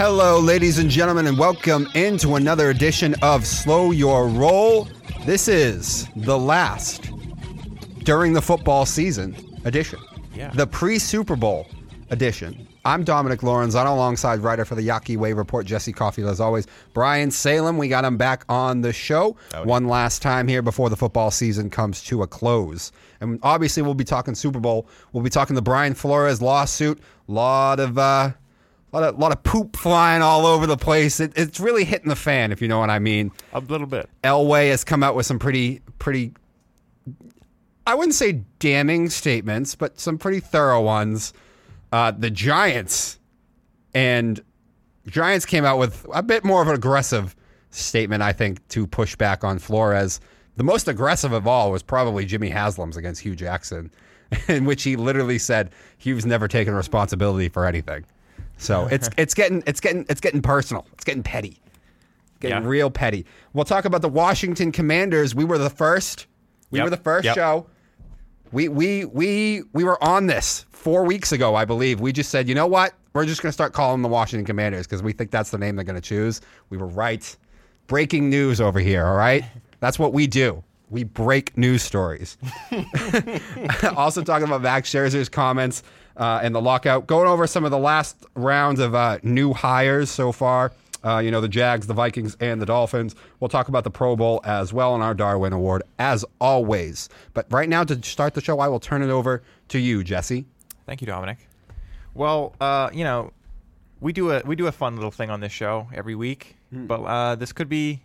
Hello, ladies and gentlemen, and welcome into another edition of Slow Your Roll. This is the last during the football season edition, Yeah. the pre Super Bowl edition. I'm Dominic Lawrence. I'm alongside writer for the Yaki Wave Report, Jesse Caulfield, as always. Brian Salem, we got him back on the show one last time here before the football season comes to a close. And obviously, we'll be talking Super Bowl. We'll be talking the Brian Flores lawsuit. A lot of uh, lot of lot of poop flying all over the place. It, it's really hitting the fan, if you know what I mean. A little bit. Elway has come out with some pretty pretty I wouldn't say damning statements, but some pretty thorough ones. Uh, the Giants and Giants came out with a bit more of an aggressive statement, I think, to push back on Flores. The most aggressive of all was probably Jimmy Haslam's against Hue Jackson, in which he literally said Hue's never taken responsibility for anything. So it's it's getting it's getting it's getting personal. It's getting petty. Getting Yeah. real petty. We'll talk about the Washington Commanders. We were the first. We Yep. were the first Yep. show. We we we we were on this four weeks ago, I believe. We just said, you know what? We're just going to start calling the Washington Commanders because we think that's the name they're going to choose. We were right. Breaking news over here. All right, that's what we do. We break news stories. also talking about Max Scherzer's comments uh, and the lockout. Going over some of the last rounds of uh, new hires so far. Uh, you know, the Jags, the Vikings, and the Dolphins. We'll talk about the Pro Bowl as well and our Darwin Award, as always. But right now, to start the show, I will turn it over to you, Jesse. Thank you, Dominic. Well, uh, you know, we do a we do a fun little thing on this show every week, but uh, this could be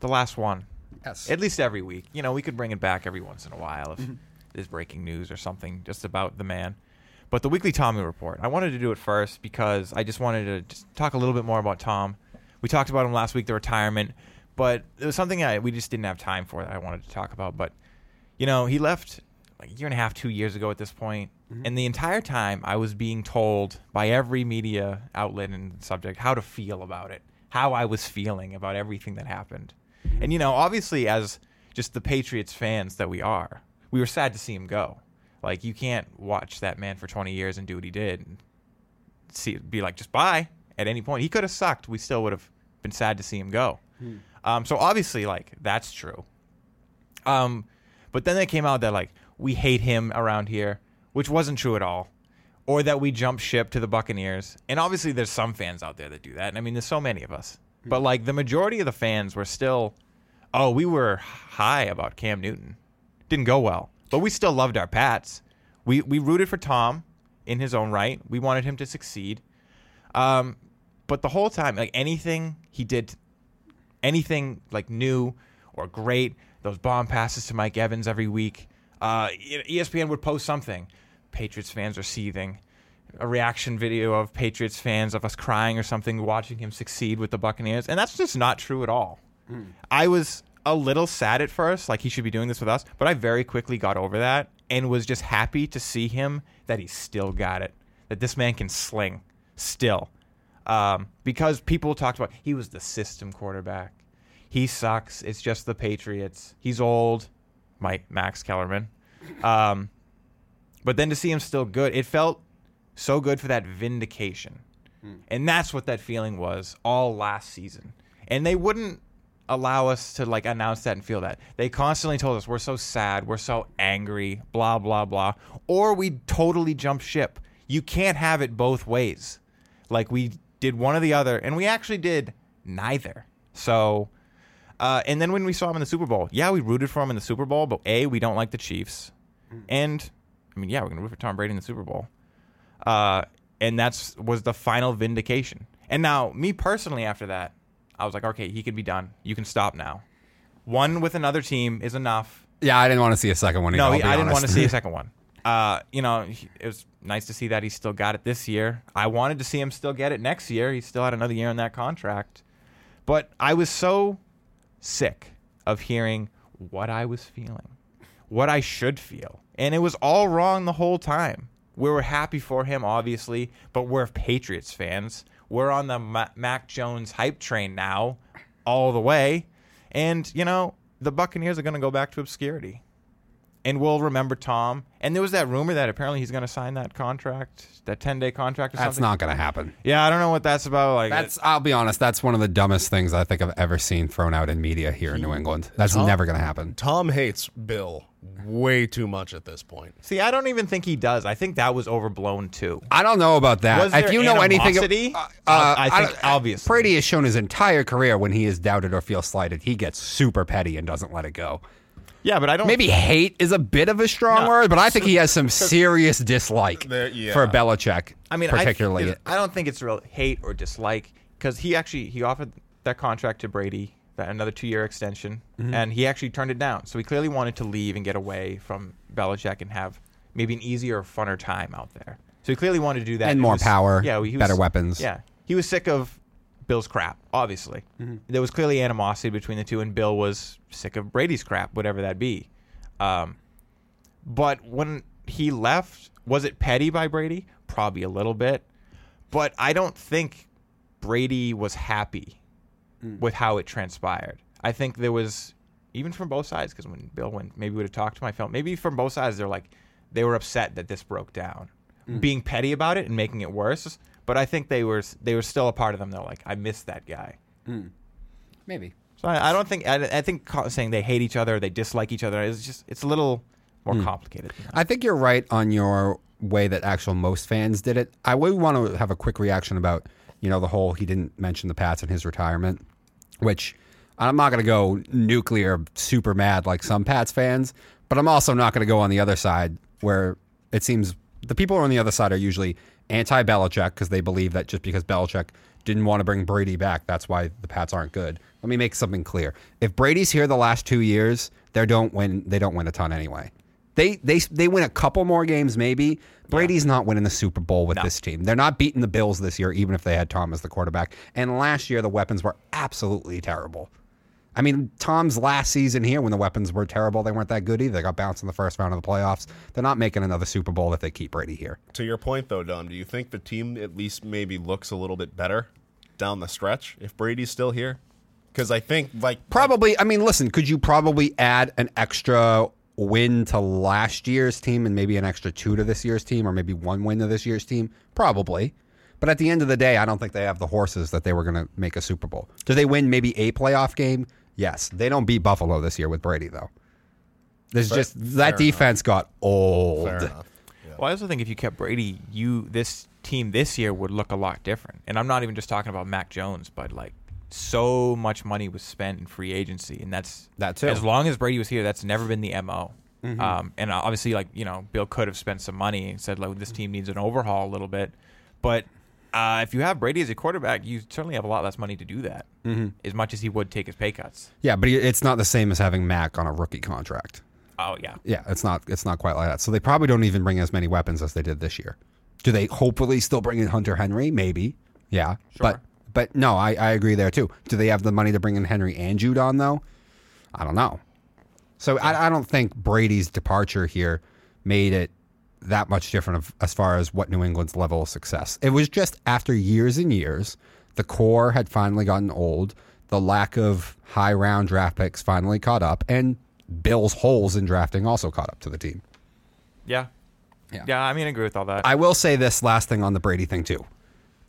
the last one. Yes. At least every week. You know, we could bring it back every once in a while if there's breaking news or something just about the man. But the weekly Tommy report, I wanted to do it first because I just wanted to just talk a little bit more about Tom. We talked about him last week, the retirement, but it was something I, we just didn't have time for that I wanted to talk about. But you know, he left like a year and a half, two years ago at this point. point, and the entire time I was being told by every media outlet and subject how to feel about it, how I was feeling about everything that happened. Mm-hmm. And you know, obviously, as just the Patriots fans that we are, we were sad to see him go. Like you can't watch that man for 20 years and do what he did, and see be like just bye at any point. He could have sucked. We still would have been sad to see him go. Um, so obviously, like that's true. Um, but then they came out that like we hate him around here, which wasn't true at all, or that we jump ship to the Buccaneers. And obviously, there's some fans out there that do that. And I mean, there's so many of us. But like the majority of the fans were still, oh, we were high about Cam Newton. Didn't go well, but we still loved our Pats. We we rooted for Tom in his own right. We wanted him to succeed. Um, but the whole time, like anything he did anything like new or great, those bomb passes to Mike Evans every week. Uh, ESPN would post something. Patriots fans are seething. A reaction video of Patriots fans of us crying or something, watching him succeed with the Buccaneers, and that's just not true at all. I was a little sad at first, like he should be doing this with us, but I very quickly got over that and was just happy to see him that he still got it, that this man can sling still um, because people talked about he was the system quarterback. He sucks. It's just the Patriots. He's old, Mike Max Kellerman. Um, but then to see him still good, it felt so good for that vindication, and that's what that feeling was all last season. And they wouldn't allow us to like announce that and feel that. They constantly told us we're so sad, we're so angry, blah blah blah, or we totally jump ship. You can't have it both ways. Like we did one or the other, and we actually did neither. So, uh, and then when we saw him in the Super Bowl, yeah, we rooted for him in the Super Bowl, but a we don't like the Chiefs, and I mean, yeah, we're gonna root for Tom Brady in the Super Bowl. Uh, and that's was the final vindication. And now, me personally, after that, I was like, okay, he can be done. You can stop now. One with another team is enough. Yeah, I didn't want to see a second one. either, No, I'll he, be I didn't want to see a second one. Uh, you know, he- it was nice to see that he still got it this year. I wanted to see him still get it next year. He still had another year on that contract. But I was so sick of hearing what I was feeling, what I should feel. And it was all wrong the whole time. We were happy for him, obviously, but we're Patriots fans. We're on the Ma- Mac Jones hype train now, all the way. And, you know, the Buccaneers are going to go back to obscurity. And we'll remember Tom. And there was that rumor that apparently he's going to sign that contract, that 10 day contract or something. That's something. not going to happen. Yeah, I don't know what that's about. Like, That's. I'll be honest. That's one of the dumbest things I think I've ever seen thrown out in media here in New England. That's Tom- never going to happen. Tom hates Bill way too much at this point. see, I don't even think he does. I think that was overblown too. I don't know about that. Was if there you know anything, animosity? uh, Uh, I think don't- obviously. Brady has shown his entire career when he is doubted or feels slighted, he gets super petty and doesn't let it go. Yeah, but I don't. Maybe hate is a bit of a strong No. word, but I think he has some serious dislike There- yeah. for Belichick. I mean, particularly. I, I don't think it's real hate or dislike because he actually he offered that contract to Brady, that another two year extension, Mm-hmm. and he actually turned it down. So he clearly wanted to leave and get away from Belichick and have maybe an easier, funner time out there. So he clearly wanted to do that And It more was- power, yeah, he was- better weapons. Yeah, he was sick of Bill's crap. Obviously, Mm-hmm. there was clearly animosity between the two, and Bill was sick of Brady's crap, whatever that be. Um, but when he left, was it petty by Brady? Probably a little bit. But I don't think Brady was happy with how it transpired. I think there was, even from both sides, because when Bill went, maybe would have talked to my film, maybe from both sides, they're like, they were upset that this broke down. Being petty about it and making it worse. But I think they were they were still a part of them. They're like, I miss that guy. Hmm. Maybe. So I, I don't think I, I think saying they hate each other, they dislike each other is just it's a little more hmm. complicated. Than that. I think you're right on your way that actual most fans did it. I would want to have a quick reaction about, you know, the whole he didn't mention the Pats in his retirement, which I'm not going to go nuclear super mad like some Pats fans, but I'm also not going to go on the other side where it seems the people on the other side are usually anti Belichick because they believe that just because Belichick didn't want to bring Brady back, that's why the Pats aren't good. Let me make something clear. If Brady's here the last two years, they don't win. They don't win a ton anyway. They they they win a couple more games maybe. Brady's not winning the Super Bowl with No. this team. They're not beating the Bills this year, even if they had Tom as the quarterback. And last year the weapons were absolutely terrible. I mean, Tom's last season here, when the weapons were terrible, they weren't that good either. They got bounced in the first round of the playoffs. They're not making another Super Bowl if they keep Brady here. To your point, though, Dom, do you think the team at least maybe looks a little bit better down the stretch if Brady's still here? Because I think like Probably. I mean, listen, could you probably add an extra win to last year's team and maybe an extra two to this year's team or maybe one win to this year's team? Probably. But at the end of the day, I don't think they have the horses that they were going to make a Super Bowl. Do they win maybe a playoff game? Yes. They don't beat Buffalo this year with Brady, though. There's Fair- just that fair defense got old. fair enough. Yeah. Well, I also think if you kept Brady, you this team this year would look a lot different. And I'm not even just talking about Mac Jones, but like so much money was spent in free agency, and that's That too. Mm-hmm. As long as Brady was here, that's never been the mo. Um, and obviously, like you know, Bill could have spent some money and said, like, this team needs an overhaul a little bit. But uh, if you have Brady as a quarterback, you certainly have a lot less money to do that. Mm-hmm. As much as he would take his pay cuts. Yeah, but it's not the same as having Mac on a rookie contract. Oh yeah. Yeah, it's not. It's not quite like that. So they probably don't even bring as many weapons as they did this year. Do they hopefully still bring in Hunter Henry? Maybe. Yeah, Sure. but but no, I, I agree there too. Do they have the money to bring in Henry and Judon though? I don't know. So I, I don't think Brady's departure here made it that much different of, as far as what New England's level of success. It was just after years and years, the core had finally gotten old. The lack of high round draft picks finally caught up, and Bill's holes in drafting also caught up to the team. Yeah. Yeah. Yeah. I mean, I agree with all that. I will say this last thing on the Brady thing too.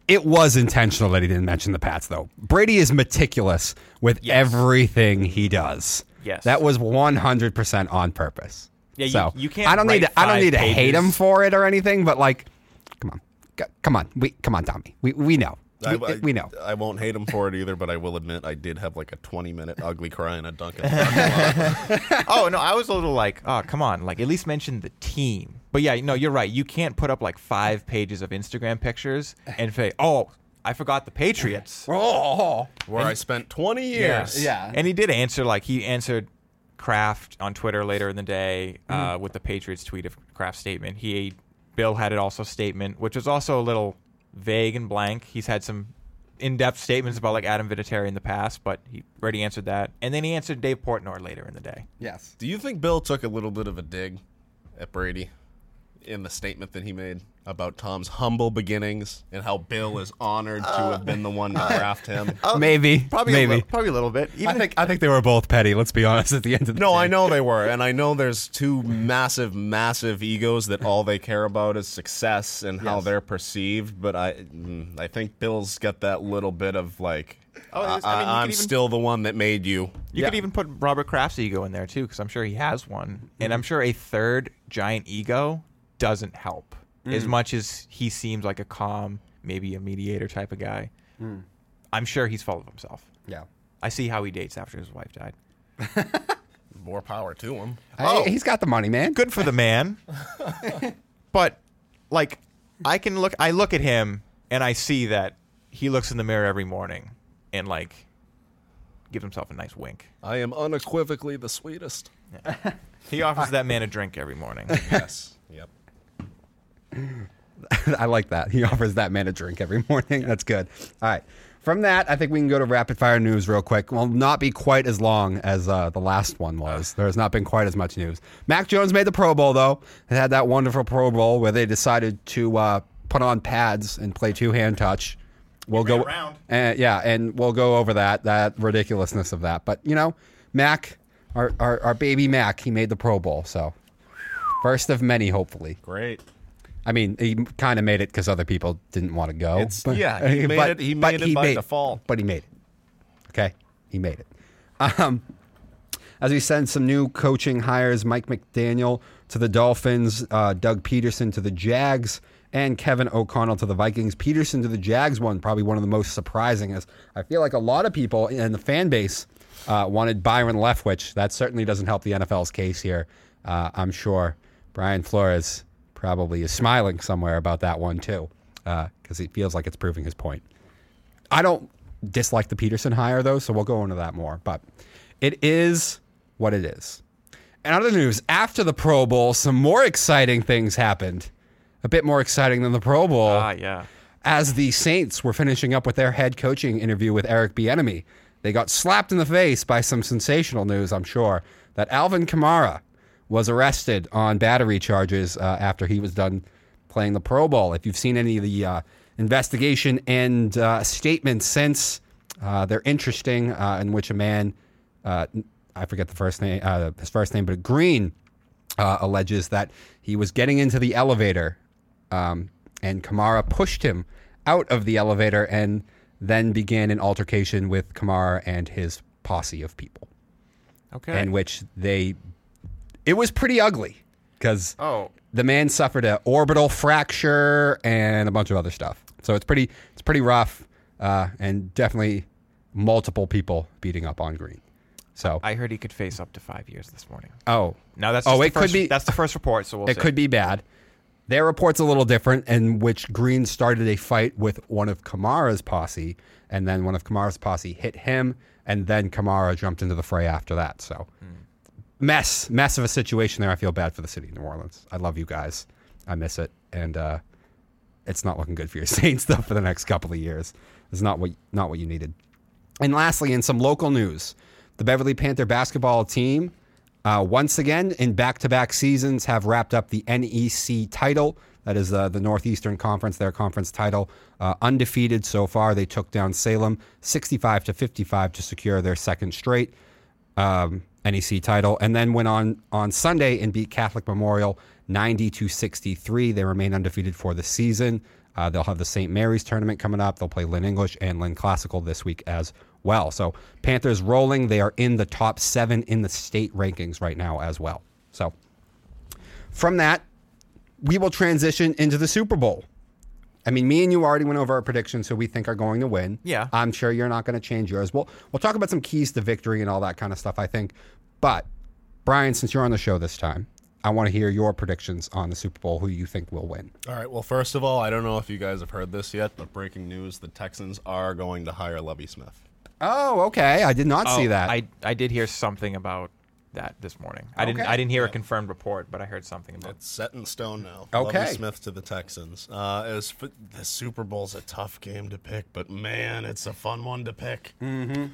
It was intentional that he didn't mention the Pats though. Brady is meticulous with Yes. everything he does. Yes. That was 100% on purpose. Yeah, you- so, you can't I don't need to I don't five need to hate him for it or anything, but like come on. G- Come on. We come on, Tommy. We we know. I, We, I- we know. I won't hate him for it either, but I will admit I did have like a 20 minute ugly cry in a Dunkin'. oh no, I was a little like, oh come on, like at least mention the team. But yeah, no, you're right. You can't put up like five pages of Instagram pictures and say, oh, I forgot the Patriots. Oh. where I spent 20 years. Yeah. And he did answer like he answered Kraft on Twitter later in the day uh, Mm-hmm. with the Patriots tweet of Kraft's statement. He Bill had it also statement, which was also a little vague and blank. He's had some in-depth statements about like Adam Vinatieri in the past, but he already answered that. And then he answered Dave Portnoy later in the day. Yes. Do you think Bill took a little bit of a dig at Brady? In the statement that he made about Tom's humble beginnings and how Bill is honored to have been the one to draft him. maybe, Probably maybe. A li- probably a little bit. Even I think I think they were both petty. Let's be honest. At the end of the day. No, day. I know they were, and I know there's two massive, massive egos that all they care about is success and how they're perceived. But I, mm, I think Bill's got that little bit of like, Oh, it is- I I, mean, you could am even- still the one that made you. You Yeah. could even put Robert Kraft's ego in there too, because I'm sure he has one, and Mm. I'm sure a third giant ego doesn't help as Mm. much as he seems like a calm, maybe a mediator type of guy. Mm. I'm sure he's full of himself. Yeah. I see how he dates after his wife died. More power to him. Hey, he's got the money, man. Good for the man, but like I can look, I look at him and I see that he looks in the mirror every morning and like gives himself a nice wink. I am unequivocally the sweetest. He offers that man a drink every morning. yes. Yep. I like that. He offers that man a drink every morning. That's good. All right. From that, I think we can go to rapid fire news real quick. Will not be quite as long as uh, the last one was. There has not been quite as much news. Mac Jones made the Pro Bowl though. They had that wonderful Pro Bowl where they decided to uh, put on pads and play two hand touch. We'll go around. Uh, yeah, and we'll go over that that ridiculousness of that. But you know, Mac, our, our our baby Mac, he made the Pro Bowl. So first of many, hopefully. Great. I mean, he kind of made it because other people didn't want to go. It's- yeah, he made it- he made it by default. But he made it. Okay, he made it. Um, as we send some new coaching hires, Mike McDaniel to the Dolphins, uh, Doug Pederson to the Jags, and Kevin O'Connell to the Vikings. Peterson to the Jags one, probably one of the most surprising, as I feel like a lot of people in the fan base uh, wanted Byron Leftwich. That certainly doesn't help the NFL's case here. Uh, I'm sure Brian Flores probably is smiling somewhere about that one too, because he feels like it's proving his point. I don't dislike the Pederson hire though, so we'll go into that more. But it is what it is. And other news, after the Pro Bowl, some more exciting things happened. A bit more exciting than the Pro Bowl. Ah, yeah. As the Saints were finishing up with their head coaching interview with Eric Bieniemy, they got slapped in the face by some sensational news, I'm sure, that Alvin Kamara was arrested on battery charges uh, after he was done playing the Pro Bowl. If you've seen any of the uh, investigation and uh, statements since, uh, they're interesting. Uh, in which a man, uh, I forget the first name, uh, his first name, but Green uh, alleges that he was getting into the elevator, um, and Kamara pushed him out of the elevator, and then began an altercation with Kamara and his posse of people Okay. in which they it was pretty ugly because oh, the man suffered an orbital fracture and a bunch of other stuff. So it's pretty it's pretty rough uh, and definitely multiple people beating up on Green. So I heard he could face up to five years this morning. oh Now that's Oh, it could be- that's the first report, so we'll it see. could be bad. Their report's a little different, in which Green started a fight with one of Kamara's posse, and then one of Kamara's posse hit him, and then Kamara jumped into the fray after that. So, mess, mess of a situation there. I feel bad for the city of New Orleans. I love you guys. I miss it, and uh, it's not looking good for your Saints though for the next couple of years. It's not what not what you needed. And lastly, in some local news, the Beverly Panther basketball team, uh, once again in back-to-back seasons, have wrapped up the NEC title. That is uh, the Northeastern Conference, their conference title, uh, undefeated so far. They took down Salem 65 to 55 to secure their second straight um, NEC title, and then went on on Sunday and beat Catholic Memorial 90 to 63. They remain undefeated for the season. Uh, they'll have the St. Mary's tournament coming up. They'll play Lynn English and Lynn Classical this week as well. So Panthers rolling. They are in the top seven in the state rankings right now as well. So from that, we will transition into the Super Bowl. I mean, me and you already went over our predictions, who we think are going to win. Yeah. I'm sure you're not going to change yours. We'll we'll talk about some keys to victory and all that kind of stuff. I think, but Brian, since you're on the show this time, I want to hear your predictions on the Super Bowl. Who you think will win? All right. Well, first of all, I don't know if you guys have heard this yet, but breaking news: the Texans are going to hire Lovie Smith. Oh, okay. I did not see Oh, that. I I did hear something about that this morning. I didn't I didn't hear a confirmed report, but I heard something about. It's set in stone now. Okay. Lovie Smith to the Texans. Uh, as for, the Super Bowl's a tough game to pick, but man, it's a fun one to pick. Mm.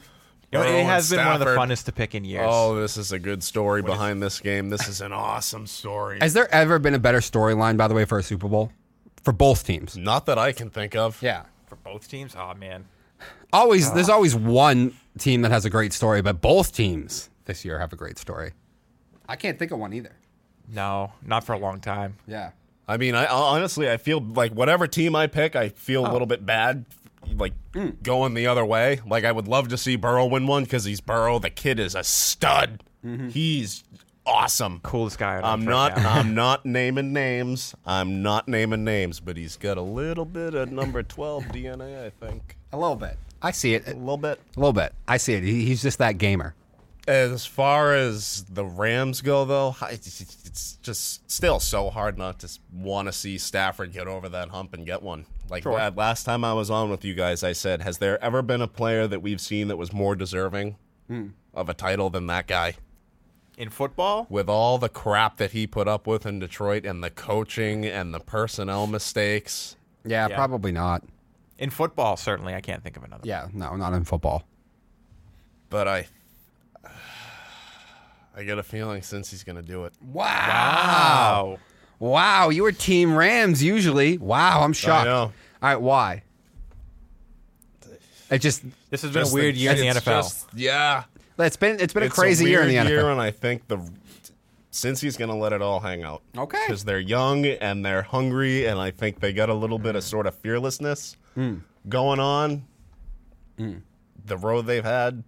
You know, it and has been one of the funnest to pick in years. Oh, this is a good story behind this game. This is an awesome story. Has there ever been a better storyline, by the way, for a Super Bowl? For both teams. Not that I can think of. Yeah. for both teams. Oh man, Always, there's always one team that has a great story, but both teams this year have a great story. I can't think of one either. no, not for a long time. Yeah. I mean, I honestly, I feel like whatever team I pick, I feel a oh. little bit bad, like hmm. going the other way. Like I would love to see Burrow win one because he's Burrow. The kid is a stud. Mm-hmm. He's awesome. Coolest guy. On I'm not. Right. I'm not naming names. I'm not naming names, but he's got a little bit of number twelve DNA. I think A little bit. I see it. a A little bit. A little bit. I see it. He, he's just that gamer. As far as the Rams go, though, it's just still so hard not to want to see Stafford get over that hump and get one. Like Sure. la- last time I was on with you guys, I said, "Has there ever been a player that we've seen that was more deserving hmm. of a title than that guy?" in football. With all the crap that he put up with in Detroit and the coaching and the personnel mistakes, Yeah, Yeah. probably not. In football, certainly, I can't think of another. Yeah, no, not in football. but I, I get a feeling Cincy's going to do it. Wow. Wow. Wow, you were Team Rams usually. Wow, I'm shocked. know. All right, why? It just This has been a weird year in the NFL. just- yeah, it's been it's been a It's crazy year in the weird NFL. and I think the Cincy's going to let it all hang out. Okay. because they're young and they're hungry, and I think they got a little bit of sort of fearlessness Hmm. going on. The road they've had,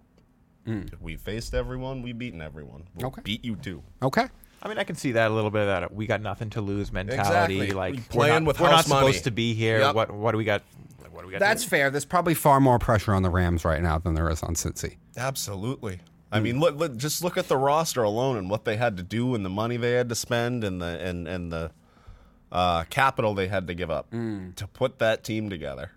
Mm. we faced everyone, we beaten everyone. We'll. Okay. beat you too. Okay. I mean, I can see that a little bit of that we got nothing to lose mentality. Exactly. Like We we're playing not, with we're not money. supposed to be here. Yep. What what do we got? What do we got? That's lose? fair. There's probably far more pressure on the Rams right now than there is on Cincy. Absolutely. I mm. mean, look, look, just look at the roster alone and what they had to do, and the money they had to spend, and the and and the uh, capital they had to give up mm. to put that team together.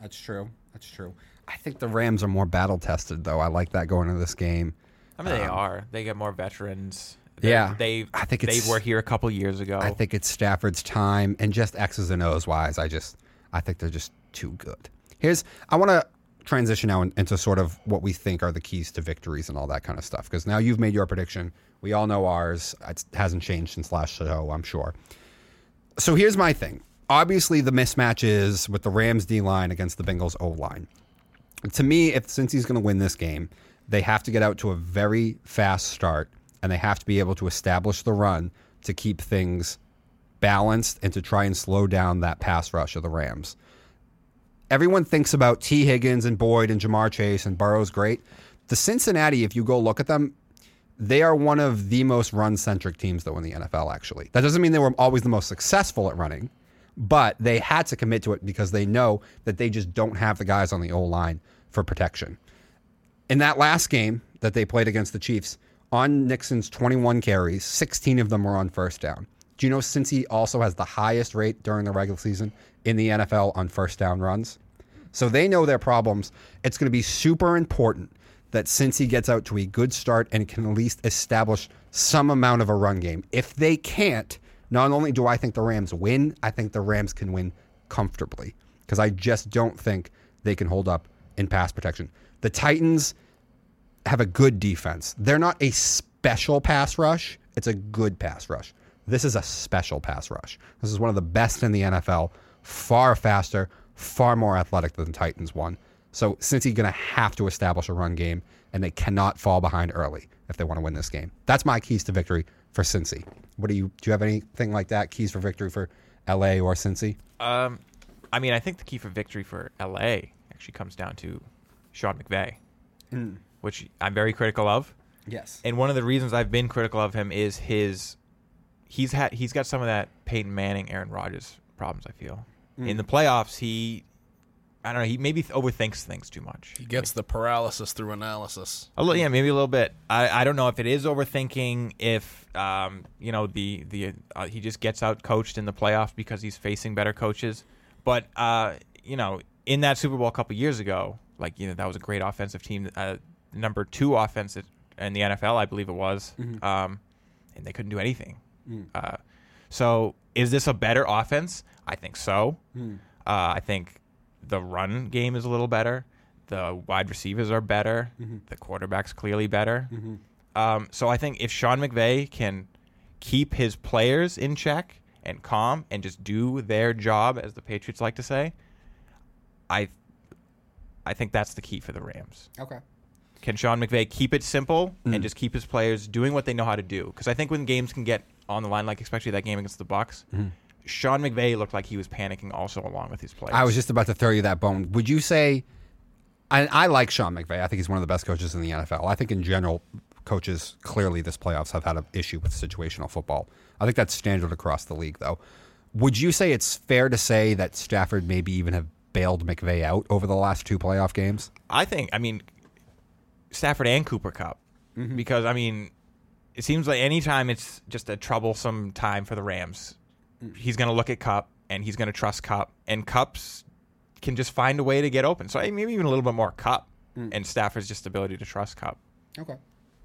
That's true. That's true. I think the Rams are more battle tested, though. I like that going into this game. I mean, they Um, are. They get more veterans. They- Yeah. they. I think they were here a couple years ago. I think it's Stafford's time, and just X's and O's wise, I just I think they're just too good. Here's I want to transition now in- into sort of what we think are the keys to victories and all that kind of stuff. Because now you've made your prediction, we all know ours. It hasn't changed since last show, I'm sure. So here's my thing. Obviously, the mismatch is with the Rams D line against the Bengals O line. To me, if Cincy's going to win this game, they have to get out to a very fast start and they have to be able to establish the run to keep things balanced and to try and slow down that pass rush of the Rams. Everyone thinks about Tee Higgins and Boyd and Ja'Marr Chase and Burrow's great. The Cincinnati, if you go look at them, they are one of the most run centric teams, though, in the NFL, actually. That doesn't mean they were always the most successful at running, but they had to commit to it because they know that they just don't have the guys on the O line for protection. In that last game that they played against the Chiefs, on Mixon's 21 carries, 16 of them were on first down. Do you know Cincy also has the highest rate during the regular season in the NFL on first down runs? So they know their problems. It's going to be super important that Cincy gets out to a good start and can at least establish some amount of a run game. If they can't, not only do I think the Rams win, I think the Rams can win comfortably because I just don't think they can hold up in pass protection. The Titans have a good defense. They're not a special pass rush, it's a good pass rush. This is a special pass rush. This is one of the best in the NFL, far faster, far more athletic than the Titans one. So Cincy's going to have to establish a run game, and they cannot fall behind early if they want to win this game. That's my keys to victory for Cincy. What do you do? You have anything like that? Keys for victory for L.A. or Cincy? Um, I mean, I think the key for victory for LA actually comes down to Sean McVay, which I'm very critical of. Yes. And one of the reasons I've been critical of him is his he's had he's got some of that Peyton Manning, Aaron Rodgers problems. I feel in the playoffs he. I don't know. He maybe overthinks things too much. He gets the paralysis through analysis. A little, yeah, maybe a little bit. I, I don't know if it is overthinking. If um, you know the the uh, he just gets out coached in the playoffs because he's facing better coaches. But uh, you know, in that Super Bowl a couple years ago, like you know, that was a great offensive team, uh, number two offense in the NFL, I believe it was, um, and they couldn't do anything. Uh, so, is this a better offense? I think so. Uh, I think the run game is a little better. The wide receivers are better. The quarterback's clearly better. Um, so I think if Sean McVay can keep his players in check and calm and just do their job, as the Patriots like to say, I I think that's the key for the Rams. Okay. Can Sean McVay keep it simple and mm. just keep his players doing what they know how to do? Because I think when games can get on the line, like especially that game against the Bucs, mm-hmm. Sean McVay looked like he was panicking also along with his players. I was just about to throw you that bone. Would you say? I, I like Sean McVay. I think he's one of the best coaches in the NFL. I think in general, coaches clearly this playoffs have had an issue with situational football. I think that's standard across the league, though. Would you say it's fair to say that Stafford maybe even have bailed McVay out over the last two playoff games? I think, I mean, Stafford and Cooper Kupp. Mm-hmm. Because, I mean, it seems like anytime it's just a troublesome time for the Rams, he's going to look at Kupp and he's going to trust Kupp. And Kupp's can just find a way to get open. So maybe even a little bit more Kupp Mm. and Stafford's just ability to trust Kupp. Okay.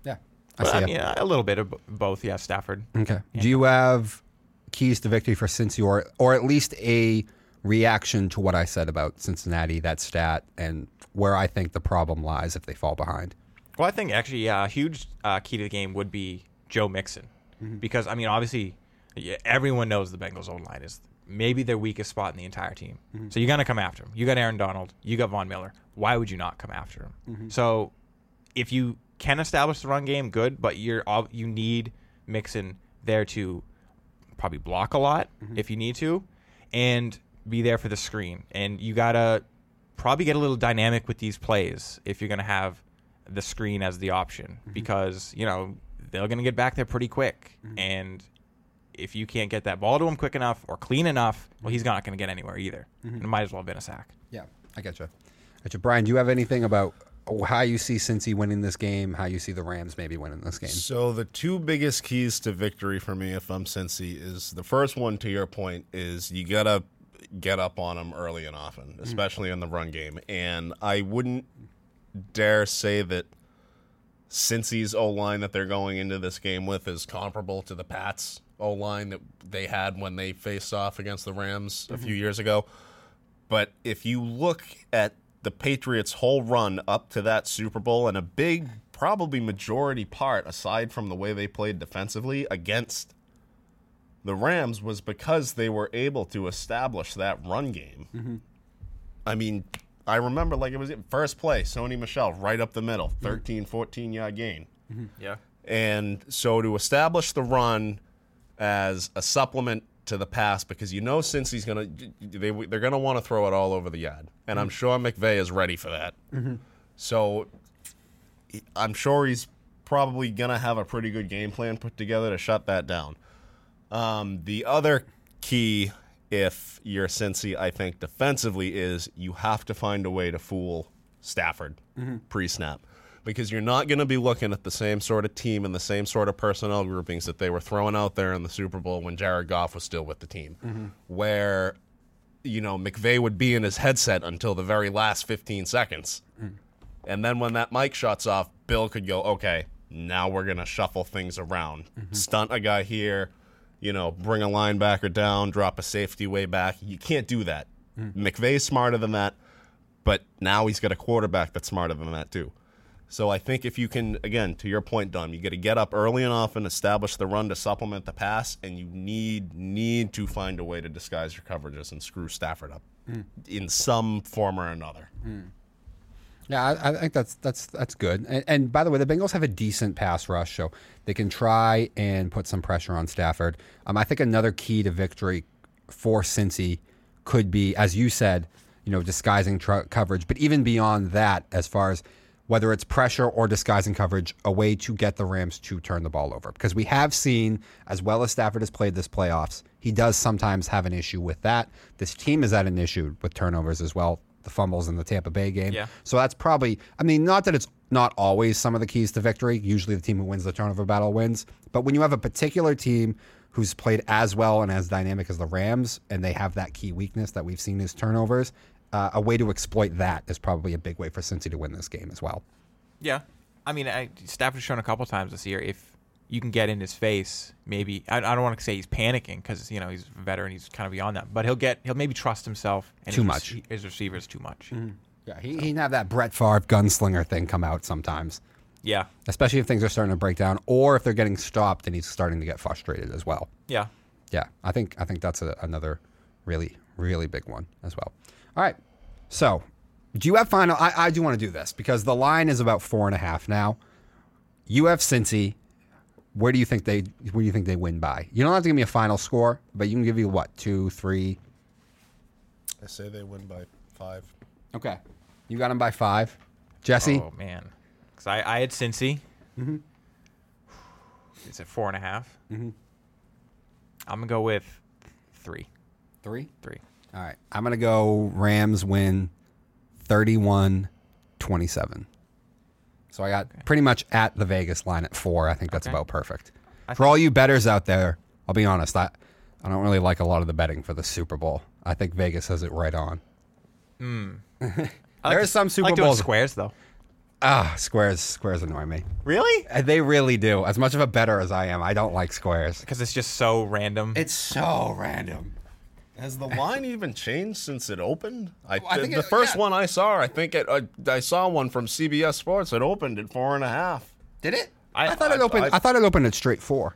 Yeah. I But, see I mean, a little bit of both, yeah, Stafford. Okay. Do you have keys to victory for Cincy, or or at least a reaction to what I said about Cincinnati, that stat, and where I think the problem lies if they fall behind? Well, I think actually uh, a huge uh, key to the game would be Joe Mixon, because I mean, obviously, yeah, everyone knows the Bengals' O line is maybe their weakest spot in the entire team. So you're gonna come after him. You got Aaron Donald. You got Von Miller. Why would you not come after him? So if you can establish the run game, good. But you're all, you need Mixon there to probably block a lot if you need to, and be there for the screen. And you gotta probably get a little dynamic with these plays if you're gonna have the screen as the option mm-hmm. because you know they're gonna get back there pretty quick, mm-hmm. and if you can't get that ball to him quick enough or clean enough, well, he's mm-hmm. not gonna get anywhere either. It might as well have been a sack. Yeah, I get you. Get you, Brian. Do you have anything about how you see Cincy winning this game? How you see the Rams maybe winning this game? So the two biggest keys to victory for me, if I'm Cincy, is the first one. To your point, is you gotta get up on them early and often, mm. especially in the run game. And I wouldn't dare say that Cincy's O line that they're going into this game with is comparable to the Pats O line that they had when they faced off against the Rams a few mm-hmm. years ago. But if you look at the Patriots' whole run up to that Super Bowl, and a big, probably majority part, aside from the way they played defensively against the Rams, was because they were able to establish that run game. Mm-hmm. I mean, I remember like it was first play, Sony Michel right up the middle, mm-hmm. 13, 14 yard gain. Mm-hmm. Yeah. And so to establish the run as a supplement to the pass, because you know Cincy's gonna, they they're gonna want to throw it all over the yard, and I'm sure McVay is ready for that. So I'm sure he's probably gonna have a pretty good game plan put together to shut that down. Um, the other key, if you're Cincy, I think defensively, is you have to find a way to fool Stafford mm-hmm. pre-snap. Because you're not going to be looking at the same sort of team and the same sort of personnel groupings that they were throwing out there in the Super Bowl when Jared Goff was still with the team, mm-hmm. where you know McVay would be in his headset until the very last 15 seconds. Mm. And then when that mic shuts off, Bill could go, okay, now we're going to shuffle things around. Mm-hmm. Stunt a guy here, you know, bring a linebacker down, drop a safety way back. You can't do that. Mm. McVay's smarter than that, but now he's got a quarterback that's smarter than that, too. So I think if you can, again, to your point, Dom, you got to get up early enough and establish the run to supplement the pass, and you need need to find a way to disguise your coverages and screw Stafford up mm. in some form or another. Mm. Yeah, I, I think that's that's that's good. And, and by the way, the Bengals have a decent pass rush, so they can try and put some pressure on Stafford. Um, I think another key to victory for Cincy could be, as you said, you know, disguising tr- coverage. But even beyond that, as far as whether it's pressure or disguising coverage, a way to get the Rams to turn the ball over. Because we have seen, as well as Stafford has played this playoffs, he does sometimes have an issue with that. This team is at an issue with turnovers as well. The fumbles in the Tampa Bay game. Yeah. So that's probably, I mean, not that it's not always some of the keys to victory. Usually the team who wins the turnover battle wins. But when you have a particular team who's played as well and as dynamic as the Rams, and they have that key weakness that we've seen is turnovers, uh, a way to exploit that is probably a big way for Cincy to win this game as well. Yeah, I mean, I, Stafford's shown a couple times this year if you can get in his face, maybe I, I don't want to say he's panicking because you know he's a veteran, he's kind of beyond that, but he'll get he'll maybe trust himself and Too his, much. His receivers too much. Mm-hmm. Yeah. Okay. He, he can have that Brett Favre gunslinger thing come out sometimes, Yeah. especially if things are starting to break down, or if they're getting stopped and he's starting to get frustrated as well. Yeah. Yeah, I think I think that's a, another really really big one as well. All right, so do you have final? I, I do want to do this because the line is about four and a half now. You have Cincy. Where do you think they? Where do you think they win by? You don't have to give me a final score, but you can give you what two, three. I say they win by five. Okay, you got them by five. Jesse, Oh man, because I, I had Cincy. Mm-hmm. Is it four and a half? Mm-hmm. I'm gonna go with three. three. Three. All right, I'm gonna go Rams win 31-27. So I got pretty much at the Vegas line at four. I think that's Okay. about perfect. I for all you betters out there, I'll be honest. I I don't really like a lot of the betting for the Super Bowl. I think Vegas has it right on. there are some Super like Bowls. squares though. Ah, squares. Squares annoy me. Really? Uh, They really do. As much of a better as I am, I don't like squares. Because it's just so random. It's so random. Has the line even changed since it opened? I, I the, think the it- first yeah. one I saw, I think it. I, I saw one from CBS Sports. It opened at four and a half. Did it? I- I, thought it opened. I, I- thought it opened at straight four.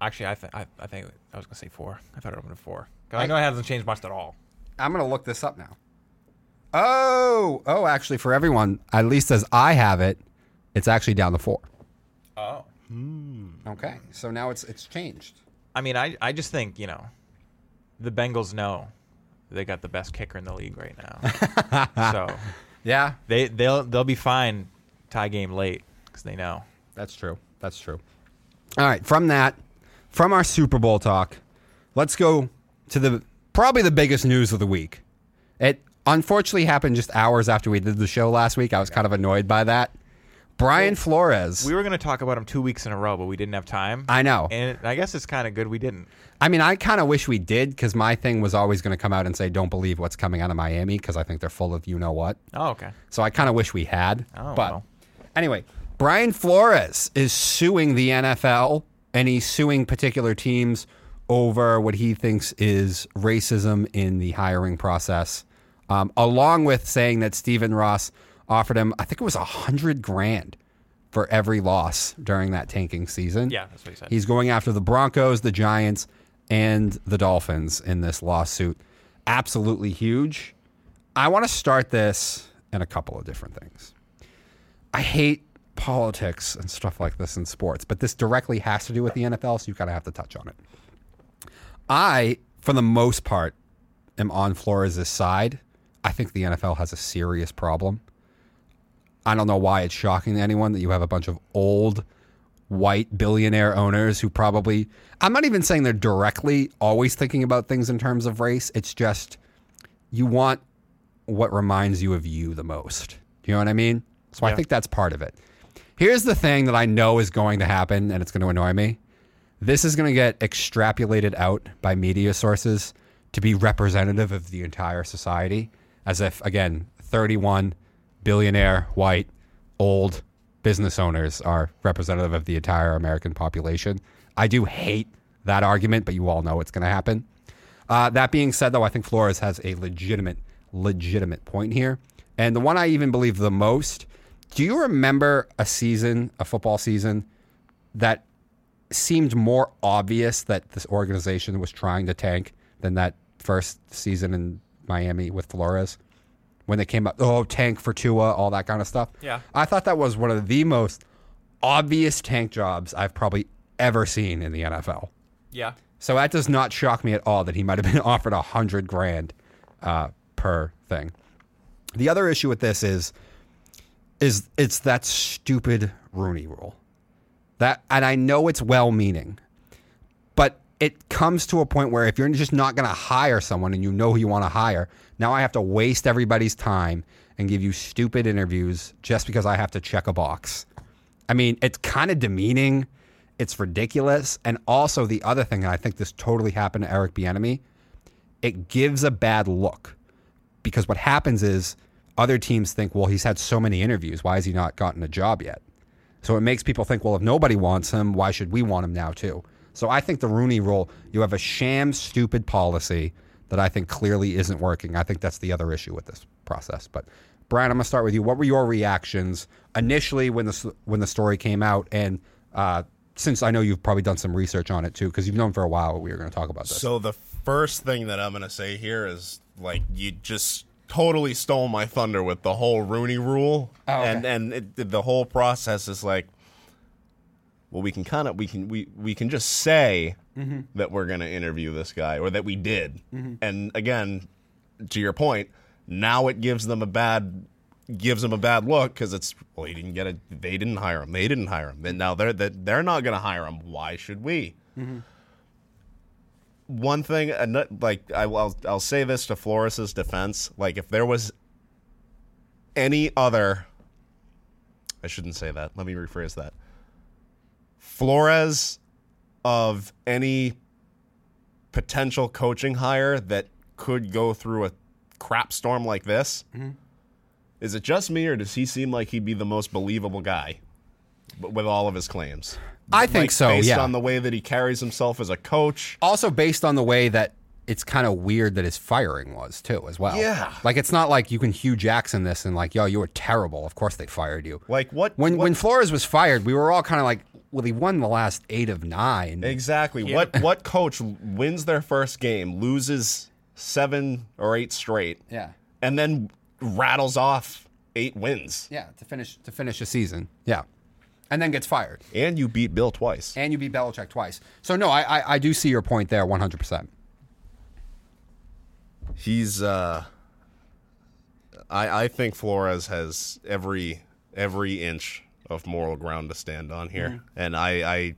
Actually, I think I, I think I was gonna say four. I thought it opened at four. 'Cause I know it hasn't changed much at all. I'm gonna look this up now. Oh, oh, actually, for everyone, at least as I have it, it's actually down to four. Oh. Hmm. Okay, so now it's it's changed. I mean, I I just think you know, the Bengals know they got the best kicker in the league right now. so Yeah, they they'll they'll be fine tie game late because they know. that's true. That's true. All right, from that, from our Super Bowl talk, let's go to the probably the biggest news of the week. It unfortunately happened just hours after we did the show last week. I was kind of annoyed by that. Brian Flores. We were going to talk about him two weeks in a row, but we didn't have time. I know. and I guess it's kind of good we didn't. I mean, I kind of wish we did because my thing was always going to come out and say, "Don't believe what's coming out of Miami," because I think they're full of you know what. Oh, okay. So I kind of wish we had. Oh, but well. anyway, Brian Flores is suing the NFL and he's suing particular teams over what he thinks is racism in the hiring process, um, along with saying that Stephen Ross offered him, I think it was a hundred grand for every loss during that tanking season. Yeah, that's what he said. He's going after the Broncos, the Giants, and the Dolphins in this lawsuit. Absolutely huge. I want to start this in a couple of different things. I hate politics and stuff like this in sports, but this directly has to do with the NFL, so you kind of have to touch on it. I, for the most part, am on Flores' side. I think the NFL has a serious problem. I don't know why it's shocking to anyone that you have a bunch of old white billionaire owners who probably I'm not even saying they're directly always thinking about things in terms of race. It's just you want what reminds you of you the most. Do you know what I mean? So I think that's part of it. Here's the thing that I know is going to happen and it's going to annoy me. This is going to get extrapolated out by media sources to be representative of the entire society as if again 31 billionaire white old business owners are representative of the entire American population. I do hate that argument, but you all know it's going to happen. Uh, that being said, though, I think Flores has a legitimate, legitimate point here. And the one I even believe the most do you remember a season, a football season, that seemed more obvious that this organization was trying to tank than that first season in Miami with Flores? When they came up, oh, tank for Tua, all that kind of stuff. Yeah. I thought that was one of the most obvious tank jobs I've probably ever seen in the NFL. Yeah. So that does not shock me at all that he might have been offered a hundred grand uh, per thing. The other issue with this is, is it's that stupid Rooney rule. That, and I know it's well-meaning, but it comes to a point where if you're just not going to hire someone and you know who you want to hire, now I have to waste everybody's time and give you stupid interviews just because I have to check a box. I mean, it's kind of demeaning. It's ridiculous. And also the other thing, and I think this totally happened to Eric Bieniemy, it gives a bad look because what happens is other teams think, well, he's had so many interviews. Why has he not gotten a job yet? So it makes people think, well, if nobody wants him, why should we want him now too? So I think the Rooney rule, you have a sham, stupid policy that I think clearly isn't working. I think that's the other issue with this process. But Brian, I'm gonna start with you. What were your reactions initially when the when the story came out, and uh, since I know you've probably done some research on it too, because you've known for a while we were going to talk about this. So the first thing that I'm gonna say here is like you just totally stole my thunder with the whole Rooney Rule, Oh, okay. and and it, the whole process is like, well, we can kind of we can we we can just say Mm-hmm. that we're gonna interview this guy or that we did, and again, to your point, now it gives them a bad gives them a bad look because it's well he didn't get it they didn't hire him they didn't hire him and now they're that they're not gonna hire him why should we one thing, like I, will I'll say this to Flores's defense: like if there was any other, I shouldn't say that. Let me rephrase that. Flores of any potential coaching hire that could go through a crap storm like this. Mm-hmm. Is it just me, or does he seem like he'd be the most believable guy with all of his claims? I think Like, so. Based yeah. on the way that he carries himself as a coach. also based on the way that it's kind of weird that his firing was too, as well. Yeah. Like it's not like you can Hue Jackson this and like, yo, you were terrible. Of course they fired you. Like what? When what- when Flores was fired, we were all kind of like, well, he won the last eight of nine. Exactly. What what coach wins their first game, loses seven or eight straight, Yeah. and then rattles off eight wins, Yeah, to finish to finish a season. Yeah, and then gets fired, and you beat Bill twice. and you beat Belichick twice. So no, I I, I do see your point there, one hundred percent. He's. uh I I think Flores has every every inch of moral ground to stand on here, Mm-hmm. and I I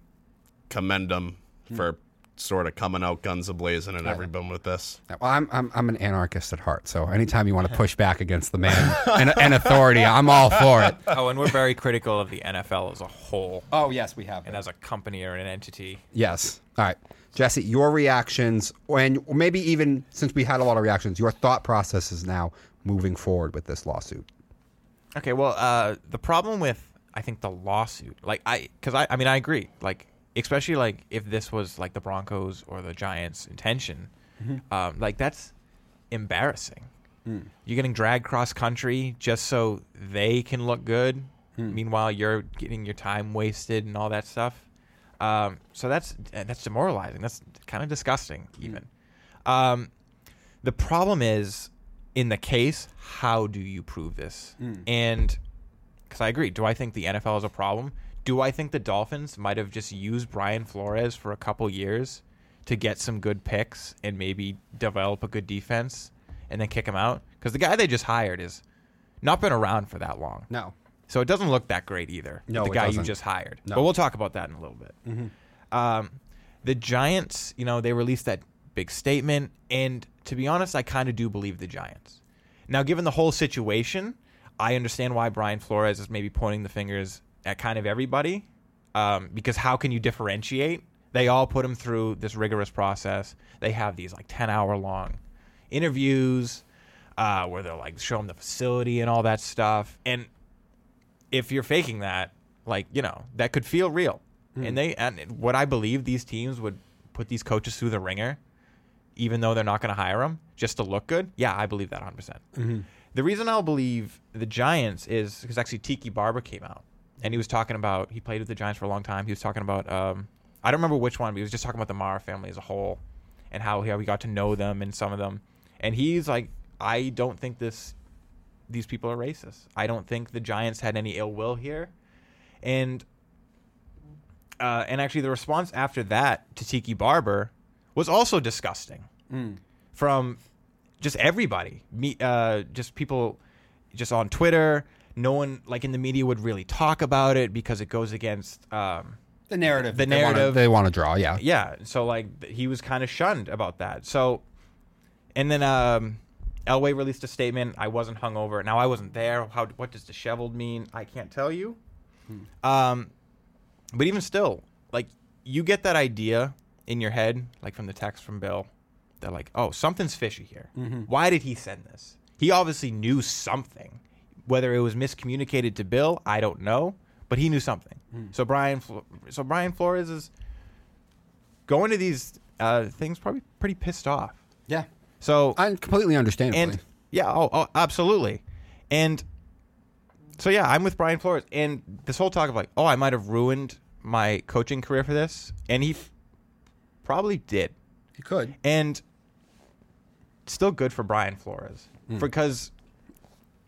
commend him for sort of coming out guns a blazing and everything with this. Well, I'm, I'm I'm an anarchist at heart, so anytime you want to push back against the man and, and authority, I'm all for it. Oh, and we're very critical of the NFL as a whole Oh yes, we have. and as a company or an entity. Yes. All right. Jesse, your reactions, and maybe even since we had a lot of reactions, your thought processes now moving forward with this lawsuit. Okay, well, uh, the problem with I think the lawsuit, like I, because I, I mean, I agree. Like, especially like if this was like the Broncos or the Giants' intention, um, like that's embarrassing. You're getting dragged cross country just so they can look good. Meanwhile, you're getting your time wasted and all that stuff. Um, so that's that's demoralizing. That's kind of disgusting, even. Um, the problem is in the case, how do you prove this? And because I agree, do I think the NFL is a problem? Do I think the Dolphins might have just used Brian Flores for a couple years to get some good picks and maybe develop a good defense and then kick him out? Because the guy they just hired is not been around for that long. No. So it doesn't look that great either. No, the guy you just hired. No. But we'll talk about that in a little bit. Um, the Giants, you know, they released that big statement, and to be honest, I kind of do believe the Giants. Now, given the whole situation, I understand why Brian Flores is maybe pointing the fingers at kind of everybody, um, because how can you differentiate? They all put him through this rigorous process. They have these like ten hour long interviews uh, where they'll like show him the facility and all that stuff, and if you're faking that, like you know, that could feel real. And they and what I believe these teams would put these coaches through the ringer, even though they're not going to hire them just to look good. Yeah, I believe that 100. percent The reason I'll believe the Giants is because actually Tiki Barber came out and he was talking about he played with the Giants for a long time. He was talking about um, I don't remember which one, but he was just talking about the Mara family as a whole and how how we got to know them and some of them. And he's like, I don't think this these people are racist. I don't think the Giants had any ill will here. And uh, and actually, the response after that to Tiki Barber was also disgusting from just everybody. Me, uh, just people, just on Twitter. No one, like in the media, would really talk about it because it goes against. Um, The narrative. The they wanna- narrative. they want to draw. Yeah. yeah, so like he was kind of shunned about that. So, and then um, Elway released a statement. I wasn't hungover. Now I wasn't there. How? What does disheveled mean? I can't tell you. Um, but even still, like you get that idea in your head, like from the text from Bill, that like, oh, something's fishy here. Why did he send this? He obviously knew something. Whether it was miscommunicated to Bill, I don't know, but he knew something. So Brian, so Brian Flores is going to these uh, things probably pretty pissed off. Yeah. So I completely understandably. and yeah, oh, oh, absolutely. And so yeah, I'm with Brian Flores, and this whole talk of like, oh, I might have ruined my coaching career for this, and he f- probably did, He could. and still good for Brian Flores hmm. because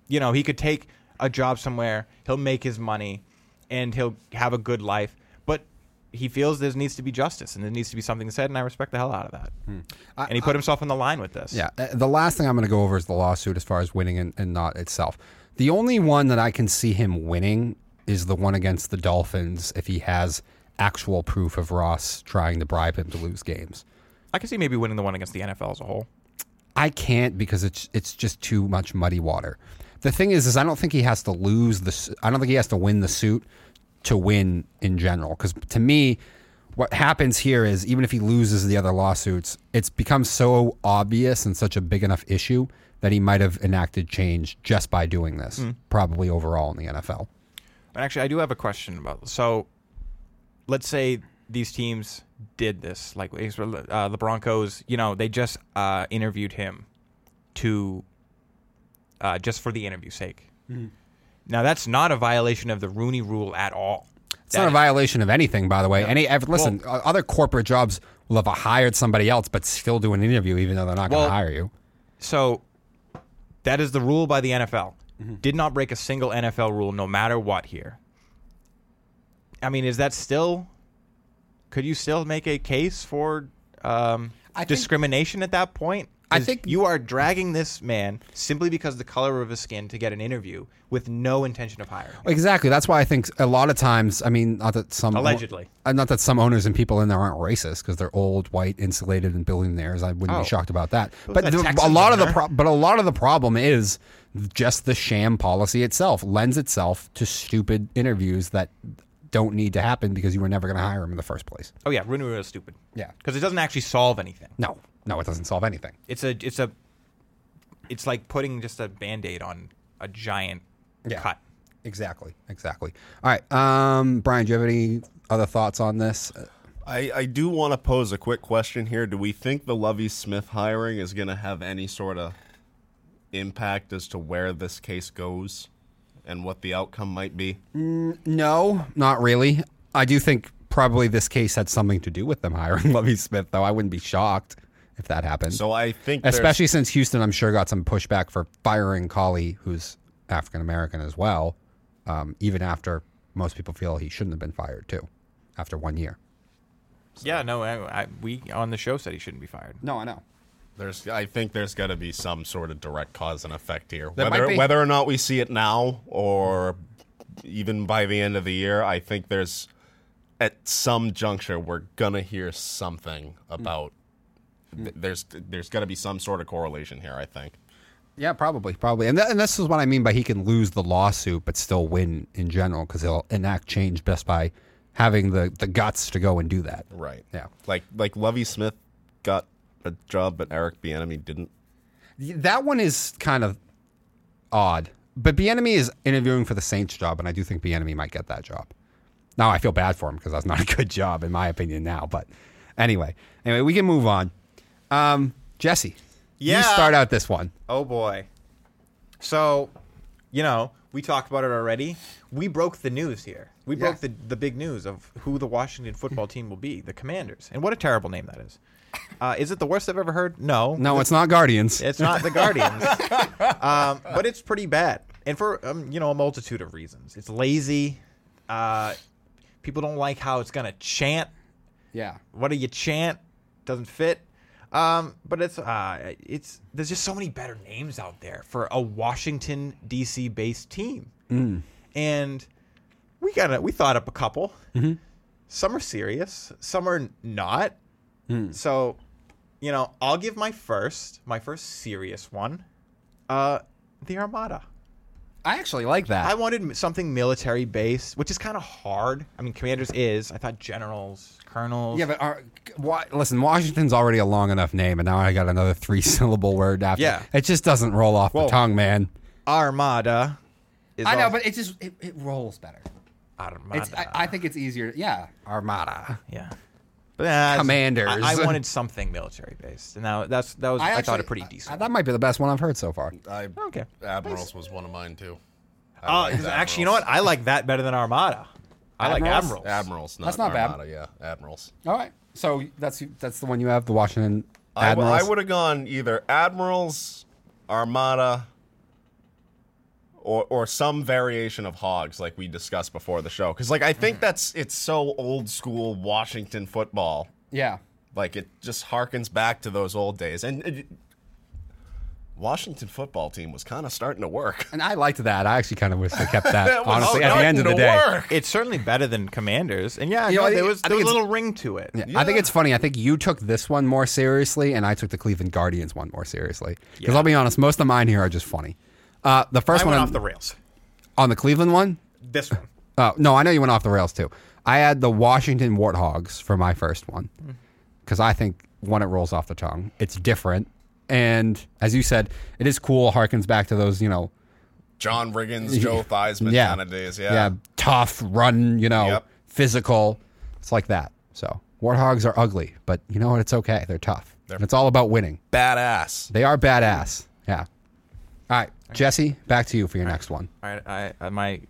you know he could take a job somewhere, he'll make his money, and he'll have a good life. He feels there needs to be justice and there needs to be something said, and I respect the hell out of that. I- and he put himself on the line with this. Yeah. uh, The last thing I'm going to go over is the lawsuit as far as winning and, and not itself. The only one that I can see him winning is the one against the Dolphins if he has actual proof of Ross trying to bribe him to lose games. I can see maybe winning the one against the NFL as a whole. I can't because it's it's just too much muddy water. The thing is, is I don't think he has to lose the. I don't think he has to win the suit to win in general. Because to me, what happens here is even if he loses the other lawsuits, it's become so obvious and such a big enough issue that he might have enacted change just by doing this. Probably overall in the NFL. And actually, I do have a question about. So, let's say these teams did this, like uh, the Broncos. You know, they just uh, interviewed him to uh, just for the interview's sake. Now, that's not a violation of the Rooney Rule at all. It's not a violation of anything, by the way. Any ev- listen, uh, other corporate jobs will have hired somebody else, but still do an interview, even though they're not going to hire you. So, that is the rule by the NFL. Did not break a single NFL rule, no matter what. Here. I mean, is that still? Could you still make a case for um, discrimination at that point? I think- you are dragging this man simply because of the color of his skin to get an interview with no intention of hiring. him. Exactly. That's why I think a lot of times, I mean, not that some Allegedly. uh, not that some owners and people in there aren't racist because they're old, white, insulated, and building billionaires. I wouldn't Oh. be shocked about that. Was But the, a lot of the pro- but a lot of the problem is just the sham policy itself lends itself to stupid interviews that don't need to happen because you were never going to hire him in the first place. Oh yeah, Rooney is stupid. Yeah. because it doesn't actually solve anything. No, no, it doesn't solve anything. It's a it's a it's like putting just a band-aid on a giant Yeah. cut. Exactly. Exactly. All right, um, Brian, do you have any other thoughts on this? I, I do want to pose a quick question here. Do we think the Lovie Smith hiring is going to have any sort of impact as to where this case goes and what the outcome might be? No, not really. I do think probably this case had something to do with them hiring Lovie Smith, though. I wouldn't be shocked if that happened. So I think Especially since Houston, I'm sure, got some pushback for firing Culley, who's African American as well, um, even after most people feel he shouldn't have been fired, too, after one year. Yeah, no, I, I, we on the show said he shouldn't be fired. No, I know. There's, I think there's got to be some sort of direct cause and effect here. There Whether whether or not we see it now or even by the end of the year, I think there's at some juncture we're gonna hear something about. Th- There's there's got to be some sort of correlation here. I think. Yeah, probably, probably, and, th- and this is what I mean by he can lose the lawsuit but still win in general because he'll enact change just by having the, the guts to go and do that. Right. Yeah. Like like Lovie Smith got a job, but Eric Bieniemy didn't. That one is kind of odd, but Bieniemy is interviewing for the Saints job, and I do think Bieniemy might get that job. Now I feel bad for him because that's not a good job in my opinion now. But anyway, anyway, we can move on. Um, Jesse, you start out this one. Oh boy. So, you know, we talked about it already. We broke the news here. We broke Yeah. the the big news of who the Washington football team will be, the Commanders. And what a terrible name that is. Uh, is it the worst I've ever heard? No. No, it's not Guardians. It's not the Guardians, um, but it's pretty bad, and for um, you know a multitude of reasons. It's lazy. Uh, people don't like how it's gonna chant. yeah, What do you chant? Doesn't fit. Um, but it's uh, it's there's just so many better names out there for a Washington D.C. based team, and we got we thought up a couple. Some are serious, some are not. So, you know, I'll give my first, my first serious one, uh, the Armada. I actually like that. I wanted something military based, which is kind of hard. I mean, commanders is. I thought generals, colonels. yeah, but our, wa- listen, Washington's already a long enough name, and now I got another three syllable word after. Yeah. it just doesn't roll off Whoa. the tongue, man. Armada. Is I know, all- but it just it, it rolls better. Armada. It's, I, I think it's easier. Yeah, Armada. yeah. But, uh, Commanders. I, I wanted something military based, and now that's that was I, thought a pretty decent. that might be the best one I've heard so far. I, Okay. Admirals was one of mine too. I Oh, liked 'cause actually, you know what? I like that better than Armada. I like Admirals? Admirals. Admirals, not That's not bad. Yeah, Admirals. All right, so that's that's the one you have, the Washington I, Admirals. would have gone either Admirals, Armada, or or some variation of Hogs, like we discussed before the show. Because like I think mm. that's it's so old school Washington football. yeah. Like it just harkens back to those old days, and it, Washington football team was kind of starting to work. And I liked that. I actually kind of wish they kept that. That honestly, at the end of the day, work. It's certainly better than Commanders, and yeah, You know, no, there was there was a little ring to it. Yeah. I think it's funny. I think you took this one more seriously, and I took the Cleveland Guardians one more seriously. Because Yeah. I'll be honest, most of mine here are just funny. Uh, the first I one went on, off the rails. on the Cleveland one. This one. Oh no, I know you went off the rails too. I had the Washington Warthogs for my first one because I think when it rolls off the tongue, it's different. And as you said, it is cool. Harkens back to those, you know, John Riggins, Joe Theismann yeah, kind of days. Yeah. tough, run, you know, Yep. physical. It's like that. So warthogs are ugly, but you know what? It's okay. They're tough. and it's all about winning. badass. They are badass. Yeah. All right, Jesse, back to you for your next one. All right, I, I my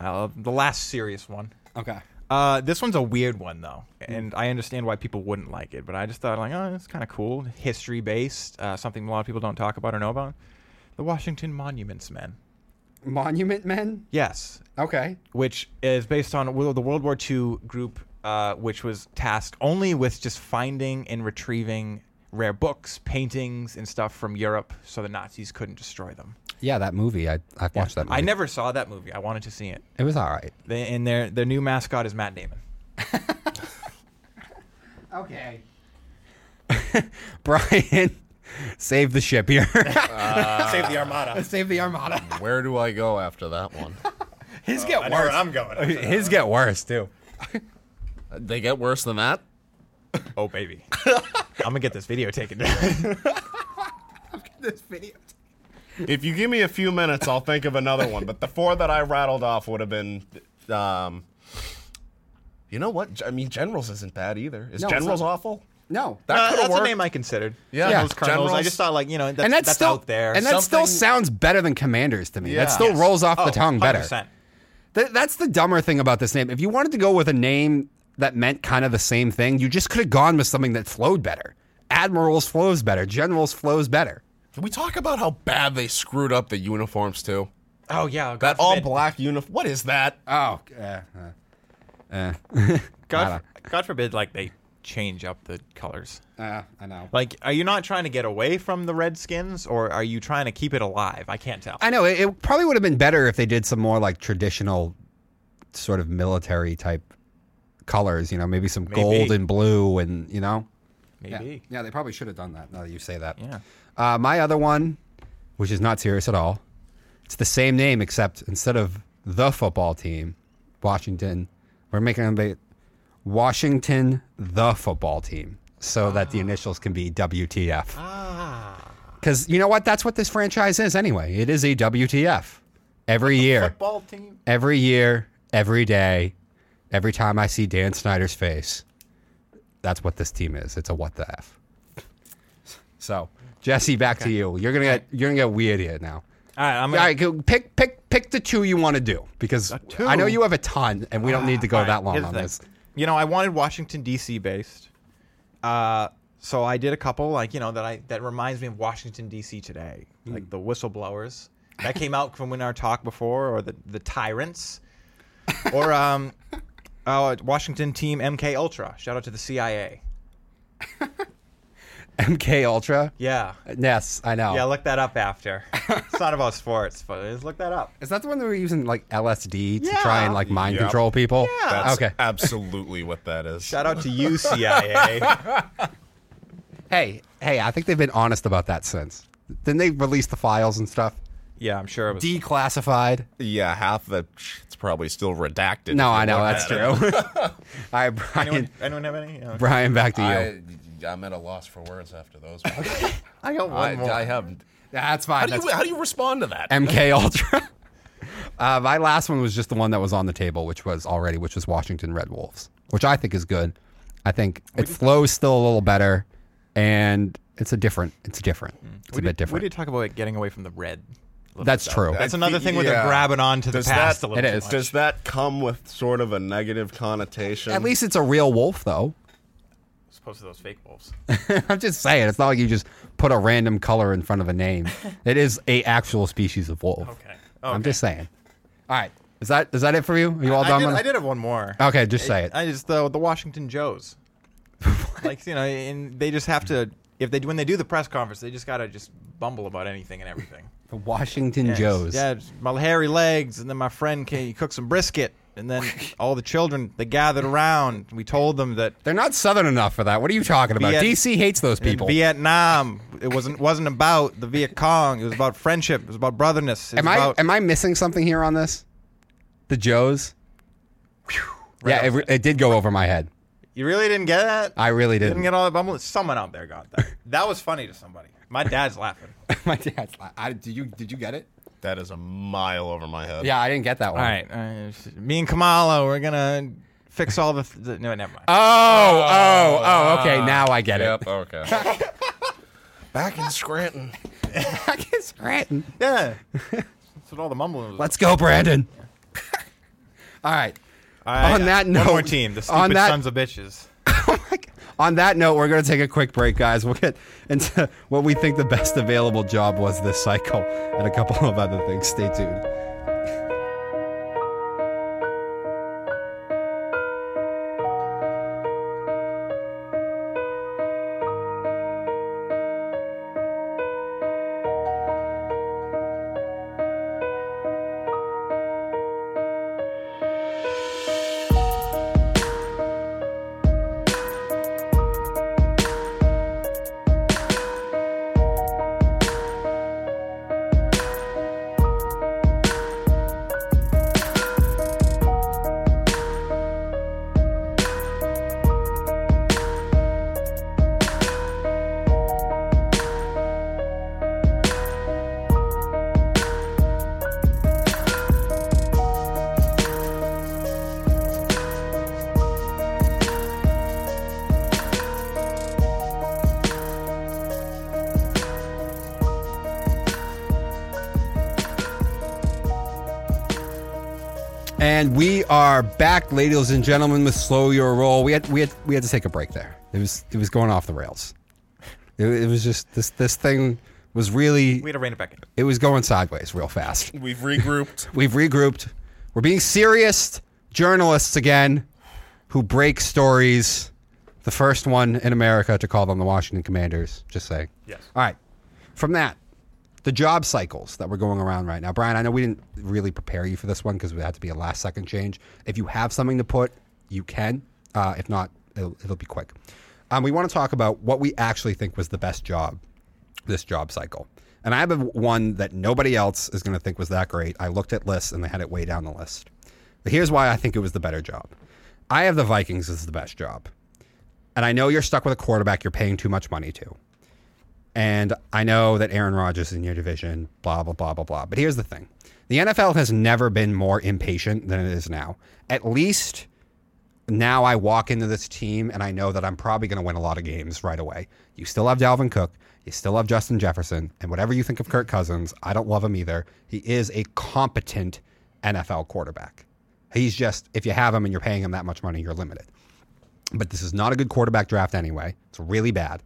uh, the last serious one. Okay. Uh, this one's a weird one though, and I understand why people wouldn't like it. But I just thought like, oh, it's kind of cool, history based, uh, something a lot of people don't talk about or know about. The Washington Monuments Men. Monument Men. Yes, Okay. which is based on the World War II group, uh, which was tasked only with just finding and retrieving rare books, paintings, and stuff from Europe, so the Nazis couldn't destroy them. Yeah, that movie. I I've watched that. Movie. I never saw that movie. I wanted to see it. It was all right. They, and their their new mascot is Matt Damon. Okay. Brian, save the ship here. Uh, save the Armada. save the Armada. Where do I go after that one? His oh, get worse. I'm going. His get worse too. Uh, they get worse than that. Oh baby, I'm gonna get this video taken down. This video. If you give me a few minutes, I'll think of another one. But the four that I rattled off would have been, um, you know what? I mean, Generals isn't bad either. Is No, Generals not. awful? No. That Uh, could've that's a name I considered. Yeah, Yeah. Those colonels. I just thought like you know that's, and that's, that's still out there. And that still sounds better than Commanders to me. Yeah. That still Yes. rolls off Oh, the tongue better. 100%. Th- that's the dumber thing about this name. If you wanted to go with a name that meant kind of the same thing, you just could have gone with something that flowed better. Admirals flows better. Generals flows better. Can we talk about how bad they screwed up the uniforms too? Oh yeah, God That all forbid- black uniform. What is that? Oh, uh, uh, uh, God, God forbid, like they change up the colors. uh, I know. Like, are you not trying to get away from the Redskins, or are you trying to keep it alive? I can't tell. I know it, it probably would have been better if they did some more like traditional, sort of military type colors. You know, maybe some Maybe. gold and blue, and you know. Maybe. Yeah, they probably should have done that. Now that you say that. Yeah. Uh, my other one, which is not serious at all, it's the same name except instead of the football team, Washington, we're making them be Washington the football team, so that the initials can be WTF. Ah. Because you know what? That's what this franchise is anyway. It is a WTF. Every year, Football team. every year, every day, every time I see Dan Snyder's face, that's what this team is. It's a what the f. So, Jesse, back to you. You're gonna get you're gonna get weird here now. All right, I'm gonna. right, go pick pick pick the two you want to do because? I know you have a ton, and we don't need to go All right, that long on this. You know, I wanted Washington D.C. based, uh, so I did a couple like you know that I that reminds me of Washington D.C. today, Hmm. like the whistleblowers that came out from in our talk before, or the the tyrants, or um, uh, Washington team MK Ultra. Shout out to the CIA. MK Ultra. Yeah, Yes, I know. yeah. Look that up after. it's not about sports, but just look that up. Is that the one that we're using like LSD to Yeah. try and like mind Yep. control people? That's Okay. absolutely what that is. Shout out to you, CIA. Hey, hey, I think they've been honest about that since. Didn't they released the files and stuff? yeah, I'm sure it was. Declassified. Yeah, half the it's probably still redacted. No, if you I know look that's at it. true. All right, Brian. anyone, anyone have any? Yeah. Brian, back to you. I, I'm at a loss for words after those. ones. I got one I, more. I have. That's How fine. do you how do you respond to that? MK Ultra. uh, my last one was just the one that was on the table, which was already, which was Washington Red Wolves, which I think is good. I think it flows still a little better, and it's a different. It's different. It's we a bit different. We did talk about like, getting away from the red. That's true. That's another thi- thing where yeah. they're grabbing on to the past that- a little It much. Does that come with sort of a negative connotation? At least it's a real wolf, though. As opposed to those fake wolves. I'm just saying, it's not like you just put a random color in front of a name. it is a actual species of wolf. Okay. I'm just saying. All right, is that is that it for you? Are you all I done? did, with I did have one more. Okay, just say it. I just the the Washington Joes. like you know, and they just have to if they when they do the press conference, they just gotta just bumble about anything and everything. The Washington Yes. Joes. Yeah, my hairy legs, and then my friend came, he cooked some brisket, and then all the children they gathered around. We told them that They're not southern enough for that. What are you talking about? Viet- DC hates those people. Vietnam it wasn't wasn't about the Viet Cong. It was about friendship. It was about brotherness. It was am I about, am I missing something here on this? The Joes. yeah, it, it did go over my head. you really didn't get that? I really didn't. didn't get all that bumble. Someone out there got that. that was funny to somebody. My dad's laughing. my dad's. Like, I, did you did you get it? that is a mile over my head. Yeah, I didn't get that All one. right, uh, me and Kamala, we're gonna fix all the. Th- no, never mind. Oh, oh, oh. Okay, now I get it. Yep. Okay. Back in Scranton. I get Scranton. yeah, that's what all the mumbling was. Let's go, Brandon. All right. All right, on that one note- more team, the on stupid that- sons of bitches. Oh my God. On that note, we're going to take a quick break, guys. We'll get into what we think the best available job was this cycle and a couple of other things. Stay tuned. Ladies and gentlemen, with slow your roll. We had we had we had to take a break there. It was it was going off the rails. It, it was just this this thing was really We had to rein it back in. it was going sideways real fast. We've regrouped. We've regrouped. We're being serious journalists again who break stories. The first one in America to call them the Washington Commanders. Just saying. Yes. All right. From that, the job cycles that we're going around right now. Brian, I know we didn't really prepare you for this one because it had to be a last second change. If you have something to put, you can. Uh, if not, it'll, it'll be quick. Um, we want to talk about what we actually think was the best job this job cycle. And I have one that nobody else is going to think was that great. I looked at lists and they had it way down the list. But here's why I think it was the better job. I have the Vikings as the best job. And I know you're stuck with a quarterback you're paying too much money to. And I know that Aaron Rodgers is in your division, blah, blah, blah, blah, blah. But here's the thing the NFL has never been more impatient than it is now. At least now I walk into this team and I know that I'm probably going to win a lot of games right away. You still have Dalvin Cook. You still have Justin Jefferson. And whatever you think of Kirk Cousins, I don't love him either. He is a competent NFL quarterback. He's just, if you have him and you're paying him that much money, you're limited. But this is not a good quarterback draft anyway. It's really bad.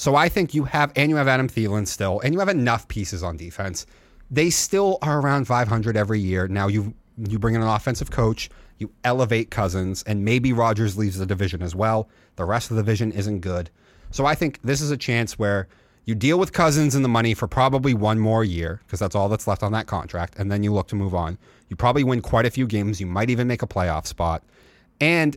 So I think you have, and you have Adam Thielen still, and you have enough pieces on defense. They still are around 500 every year. Now you you bring in an offensive coach, you elevate Cousins, and maybe Rodgers leaves the division as well. The rest of the division isn't good. So I think this is a chance where you deal with Cousins and the money for probably one more year because that's all that's left on that contract, and then you look to move on. You probably win quite a few games. You might even make a playoff spot, and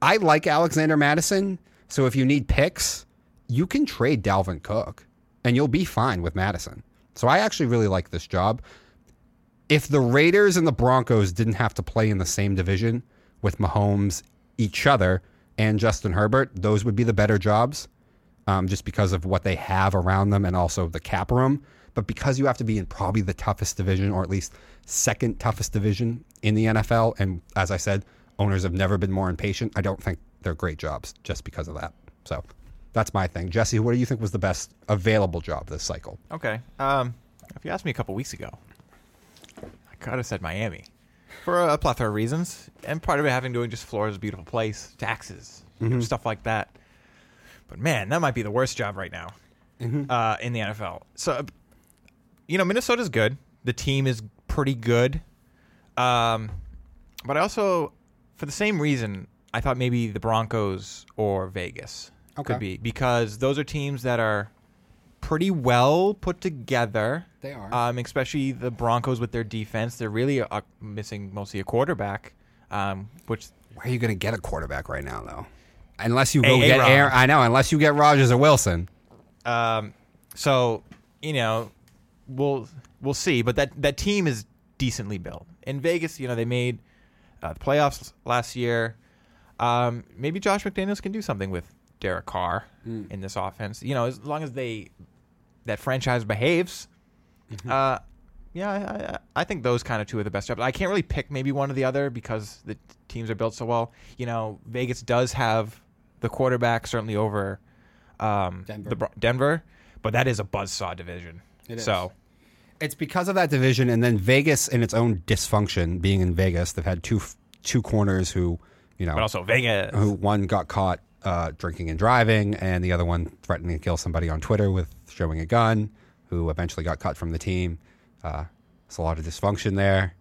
I like Alexander Mattison. So if you need picks, you can trade Dalvin Cook and you'll be fine with Mattison. So I actually really like this job. If the Raiders and the Broncos didn't have to play in the same division with Mahomes, each other, and Justin Herbert, those would be the better jobs um, just because of what they have around them and also the cap room. But because you have to be in probably the toughest division, or at least second toughest division in the NFL, and as I said, owners have never been more impatient. I don't think they're great jobs just because of that. So that's my thing. Jesse, what do you think was the best available job this cycle? Okay. Um, if you asked me a couple weeks ago, I could have said Miami for a plethora of reasons, and part of it having to do with just Florida's a beautiful place, taxes, you know, stuff like that. But man, that might be the worst job right now uh, in the NFL. So, you know, Minnesota's good. The team is pretty good. Um, but I also, for the same reason, I thought maybe the Broncos or Vegas Okay. could be because those are teams that are pretty well put together. They are. Um, especially the Broncos with their defense. They're really uh, missing mostly a quarterback, um, which Where are you going to get a quarterback right now, though? Unless you go A- get. Aaron, I know. Unless you get Rodgers or Wilson. Um, so you know, we'll we'll see. But that that team is decently built. In Vegas, you know, they made uh, the playoffs last year. Um, maybe Josh McDaniels can do something with Derek Carr in this offense. You know, as long as they that franchise behaves. Uh, yeah, I, I, I think those kind of two are the best jobs. I can't really pick maybe one or the other because the teams are built so well. You know, Vegas does have the quarterback certainly over um, Denver. the Denver, but that is a buzzsaw division. It is. So It's because of that division, and then Vegas in its own dysfunction. Being in Vegas, they've had two two corners who, you know, but also Vegas. who one got caught uh, drinking and driving, and the other one threatening to kill somebody on Twitter with showing a gun, who eventually got cut from the team. Uh, there's a lot of dysfunction there.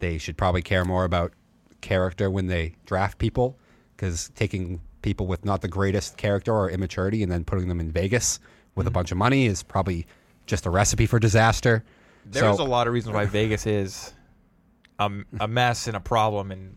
They should probably care more about character when they draft people, because taking people with not the greatest character or immaturity and then putting them in Vegas with a bunch of money is probably just a recipe for disaster. There's So- a lot of reasons why Vegas is a, a mess and a problem and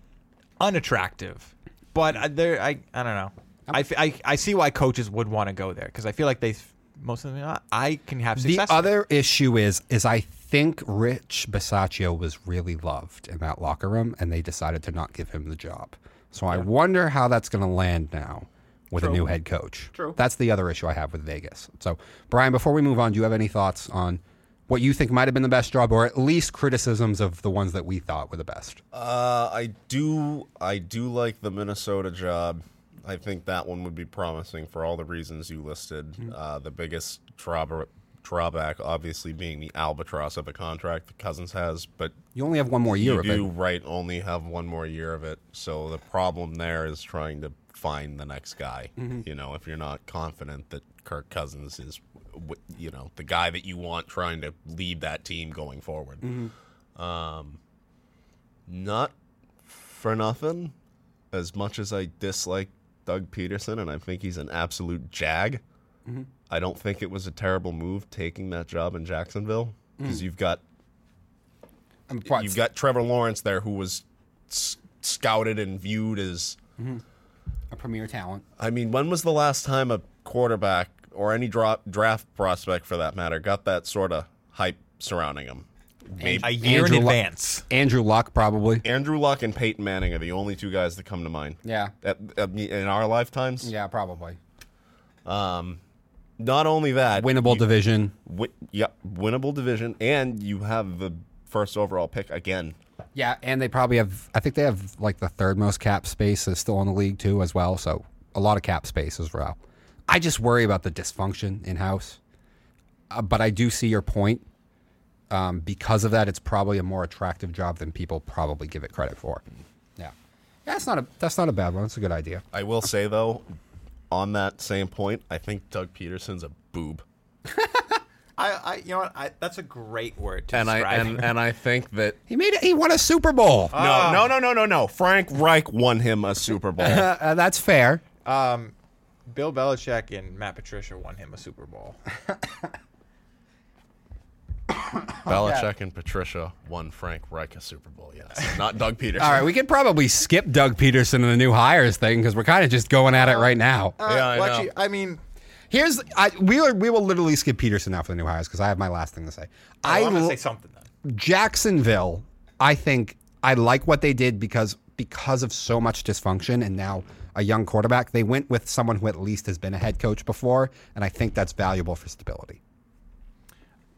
unattractive. But there, I, I don't know. I, f- I, I see why coaches would want to go there because I feel like they, most of them, "Ah, I can have The success. there." other issue is is I think Rich Bisaccia was really loved in that locker room, and they decided to not give him the job. So I wonder how that's going to land now with a new head coach. True. That's the other issue I have with Vegas. So Brian, before we move on, do you have any thoughts on what you think might have been the best job, or at least criticisms of the ones that we thought were the best? Uh, I do. I do like the Minnesota job. I think that one would be promising for all the reasons you listed. Uh, the biggest drawback, drawback, obviously, being the albatross of a contract that Cousins has, but You only have one more year you of do it. right only have one more year of it. So the problem there is trying to find the next guy. You know, if you're not confident that Kirk Cousins is, you know, the guy that you want trying to lead that team going forward. Um, not for nothing. As much as I dislike Doug Pederson and I think he's an absolute jag, mm-hmm. I don't think it was a terrible move taking that job in Jacksonville because mm. you've got You've got Trevor Lawrence there, who was s- scouted and viewed as. Mm-hmm. a premier talent. I mean, when was the last time a quarterback or any drop, draft prospect, for that matter, got that sort of hype surrounding him? Maybe a year Andrew in Luck- advance. Andrew Luck probably. Andrew Luck and Peyton Manning are the only two guys that come to mind. Yeah. At, at, in our lifetimes. Yeah, probably. Not only that, Winnable division. wi- yeah, winnable division, and you have the first overall pick again. Yeah, and they probably have. I think they have like the third most cap space is still in the league too, as well. So a lot of cap space as well. I just worry about the dysfunction in house, uh, but I do see your point. Um, because of that, it's probably a more attractive job than people probably give it credit for. Yeah, yeah, that's not a that's not a bad one. It's a good idea. I will say though, on that same point, I think Doug Pederson's a boob. I, I, you know what? I, that's a great word to and I and, and I think that He made it. He won a Super Bowl. Ah. no no no no no no Frank Reich won him a Super Bowl. Uh, that's fair. um, Bill Belichick and Matt Patricia won him a Super Bowl. Belichick and Patricia won Frank Reich a Super Bowl. Yes, not Doug Pederson. All right, we could probably skip Doug Pederson and the new hires thing because we're kind of just going at it right uh, now. Uh, yeah, I well, know. actually, I mean, Here's I we are, we will literally skip Pederson now for the new hires because I have my last thing to say. Oh, I I want to l- say something then. Jacksonville. I think I like what they did because because of so much dysfunction and now a young quarterback. They went with someone who at least has been a head coach before, and I think that's valuable for stability.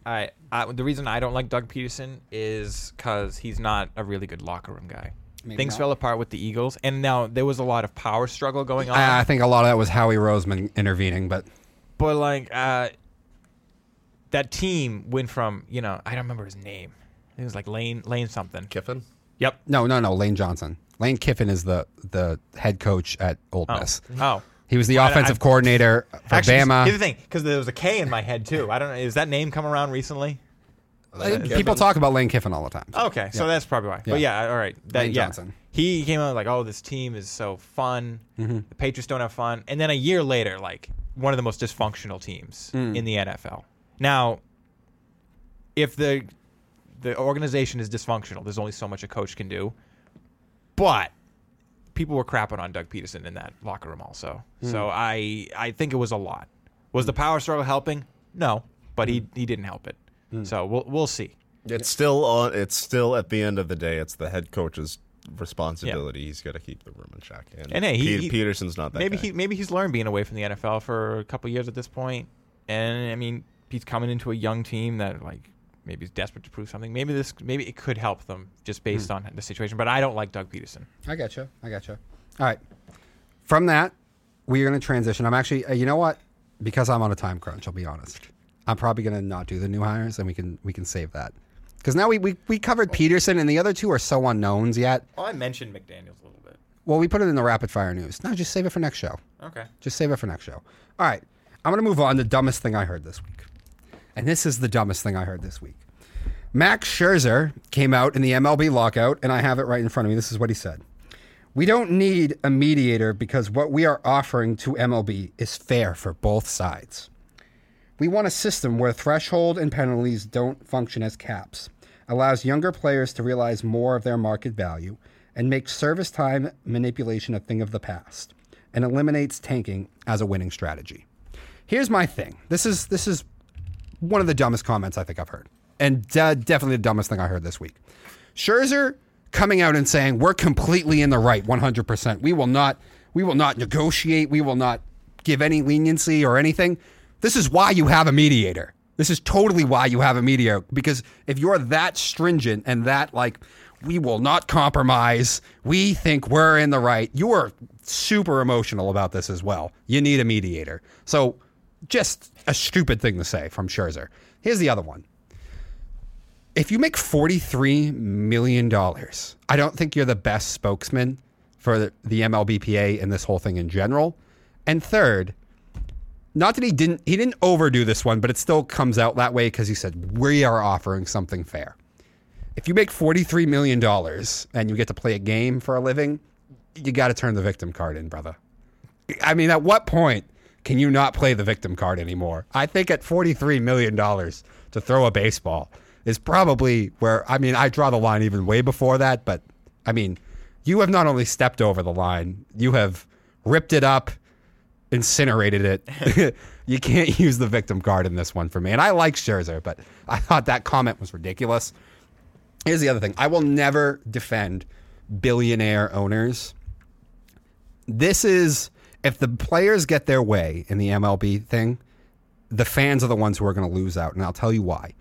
I, I the reason I don't like Doug Pederson is because he's not a really good locker room guy. Maybe Things not. fell apart with the Eagles, and now there was a lot of power struggle going on. I, I think a lot of that was Howie Roseman intervening, but but like uh, that team went from you know I don't remember his name. It was like Lane Lane something. Kiffin. Yep. no, no, no. Lane Johnson. Lane Kiffin is the the head coach at Old Oh. Miss. Oh. He was the I- offensive I- coordinator for Actually, Bama. here's the thing, because there was a K in my head too. I don't know. Is that name come around recently? Uh, People talk about Lane Kiffin all the time. Okay, so that's probably why. But Yeah. yeah, all right. That, Lane yeah. Johnson. He came out like, "Oh, this team is so fun. Mm-hmm. The Patriots don't have fun." And then a year later, like one of the most dysfunctional teams Mm. in the NFL. Now, if the the organization is dysfunctional, there's only so much a coach can do. But people were crapping on Doug Pederson in that locker room also. Mm. So I I think it was a lot. Was the power struggle helping? No, but he he didn't help it. Mm. So we'll we'll see. It's still on. It's still at the end of the day. It's the head coach's responsibility. He's got to keep the room in check. And, And hey, he- he- Pederson's not that. maybe guy. he maybe he's learned being away from the NFL for a couple years at this point, and I mean he's coming into a young team that like maybe he's desperate to prove something. Maybe this maybe it could help them just based Hmm. on the situation. But I don't like Doug Pederson. I got you. I got you. All right. From that, we're going to transition. I'm actually, uh, you know what? Because I'm on a time crunch, I'll be honest. I'm probably going to not do the new hires, and we can we can save that. Because now we, we we covered Pederson, and the other two are so unknowns yet. Well, I mentioned McDaniels a little bit. Well, we put it in the rapid fire news. No, just save it for next show. Okay. Just save it for next show. All right. I'm going to move on to the dumbest thing I heard this week. And this is the dumbest thing I heard this week. Max Scherzer came out in the MLB lockout, and I have it right in front of me. This is what he said. We don't need a mediator because what we are offering to MLB is fair for both sides. We want a system where threshold and penalties don't function as caps, allows younger players to realize more of their market value, and makes service time manipulation a thing of the past, and eliminates tanking as a winning strategy. Here's my thing. This is this is one of the dumbest comments I think I've heard, and de- definitely the dumbest thing I heard this week. Scherzer coming out and saying we're completely in the right, 100%. We will not we will not negotiate. We will not give any leniency or anything. This is why you have a mediator. This is totally why you have a mediator because if you're that stringent and that like we will not compromise, we think we're in the right. You are super emotional about this as well. You need a mediator. So just a stupid thing to say from Scherzer. Here's the other one. If you make $43 million, I don't think you're the best spokesman for the, MLBPA and this whole thing in general. And third, not that he didn't he didn't overdo this one, but it still comes out that way because he said we are offering something fair. If you make $43 million and you get to play a game for a living, you got to turn the victim card in, brother. I mean, at what point can you not play the victim card anymore? I think at $43 million to throw a baseball is probably where, I mean, I draw the line even way before that, but I mean, you have not only stepped over the line, you have ripped it up, incinerated it. you can't use the victim card in this one for me. And I like Scherzer, but I thought that comment was ridiculous. Here's the other thing I will never defend billionaire owners. This is if the players get their way in the MLB thing, the fans are the ones who are going to lose out. And I'll tell you why.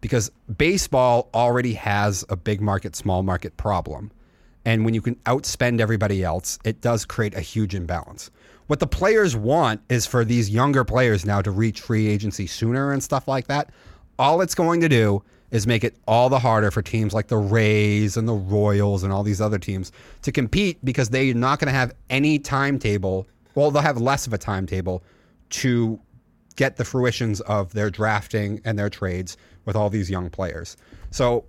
Because baseball already has a big market, small market problem. And when you can outspend everybody else, it does create a huge imbalance. What the players want is for these younger players now to reach free agency sooner and stuff like that. All it's going to do is make it all the harder for teams like the Rays and the Royals and all these other teams to compete because they're not going to have any timetable. Well, they'll have less of a timetable to get the fruitions of their drafting and their trades with all these young players. So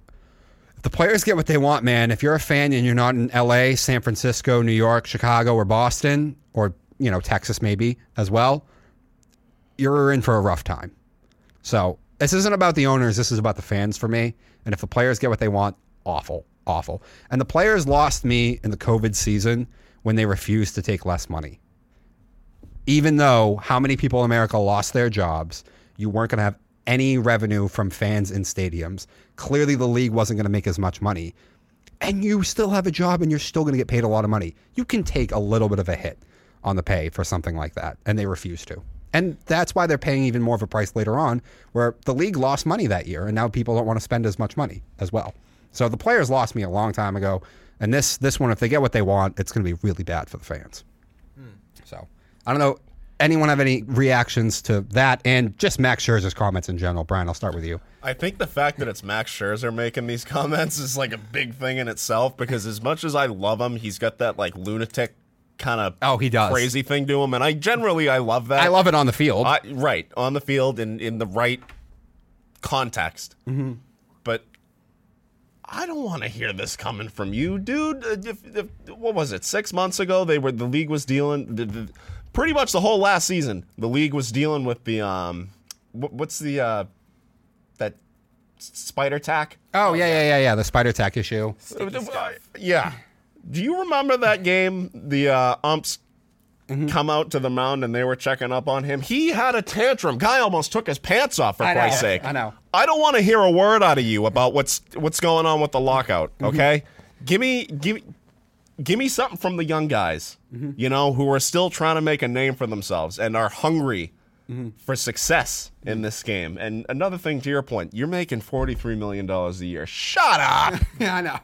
if the players get what they want, man, if you're a fan and you're not in LA, San Francisco, New York, Chicago, or Boston, or you know, Texas maybe as well, you're in for a rough time. So this isn't about the owners, this is about the fans for me. And if the players get what they want, awful, awful. And the players lost me in the COVID season when they refused to take less money even though how many people in America lost their jobs, you weren't going to have any revenue from fans in stadiums. Clearly, the league wasn't going to make as much money. And you still have a job and you're still going to get paid a lot of money. You can take a little bit of a hit on the pay for something like that. And they refuse to. And that's why they're paying even more of a price later on, where the league lost money that year. And now people don't want to spend as much money as well. So the players lost me a long time ago, and this this one, if they get what they want, it's going to be really bad for the fans. I don't know. Anyone have any reactions to that and just Max Scherzer's comments in general? Brian, I'll start with you. I think the fact that it's Max Scherzer making these comments is like a big thing in itself because as much as I love him, he's got that like lunatic kind of Oh, he does. crazy thing to him, and I generally I love that. I love it on the field. I, right on the field in in the right context, Mm-hmm. but. I don't want to hear this coming from you, dude. If, if, what was it? Six months ago, they were the league was dealing. The, the, pretty much the whole last season, the league was dealing with the um, what's the uh, that spider tack? oh yeah, yeah, yeah, yeah. The spider tack issue. Yeah. Do you remember that game? The uh, umps come out to the mound and they were checking up on him. He had a tantrum. Guy almost took his pants off for I know. Christ's sake. I know. I don't want to hear a word out of you about what's what's going on with the lockout. Okay, give me give give me something from the young guys. Mm-hmm. You know who are still trying to make a name for themselves and are hungry. Mm-hmm. For success in mm-hmm. this game. And another thing to your point, you're making $43 million a year. Shut up. yeah, I know.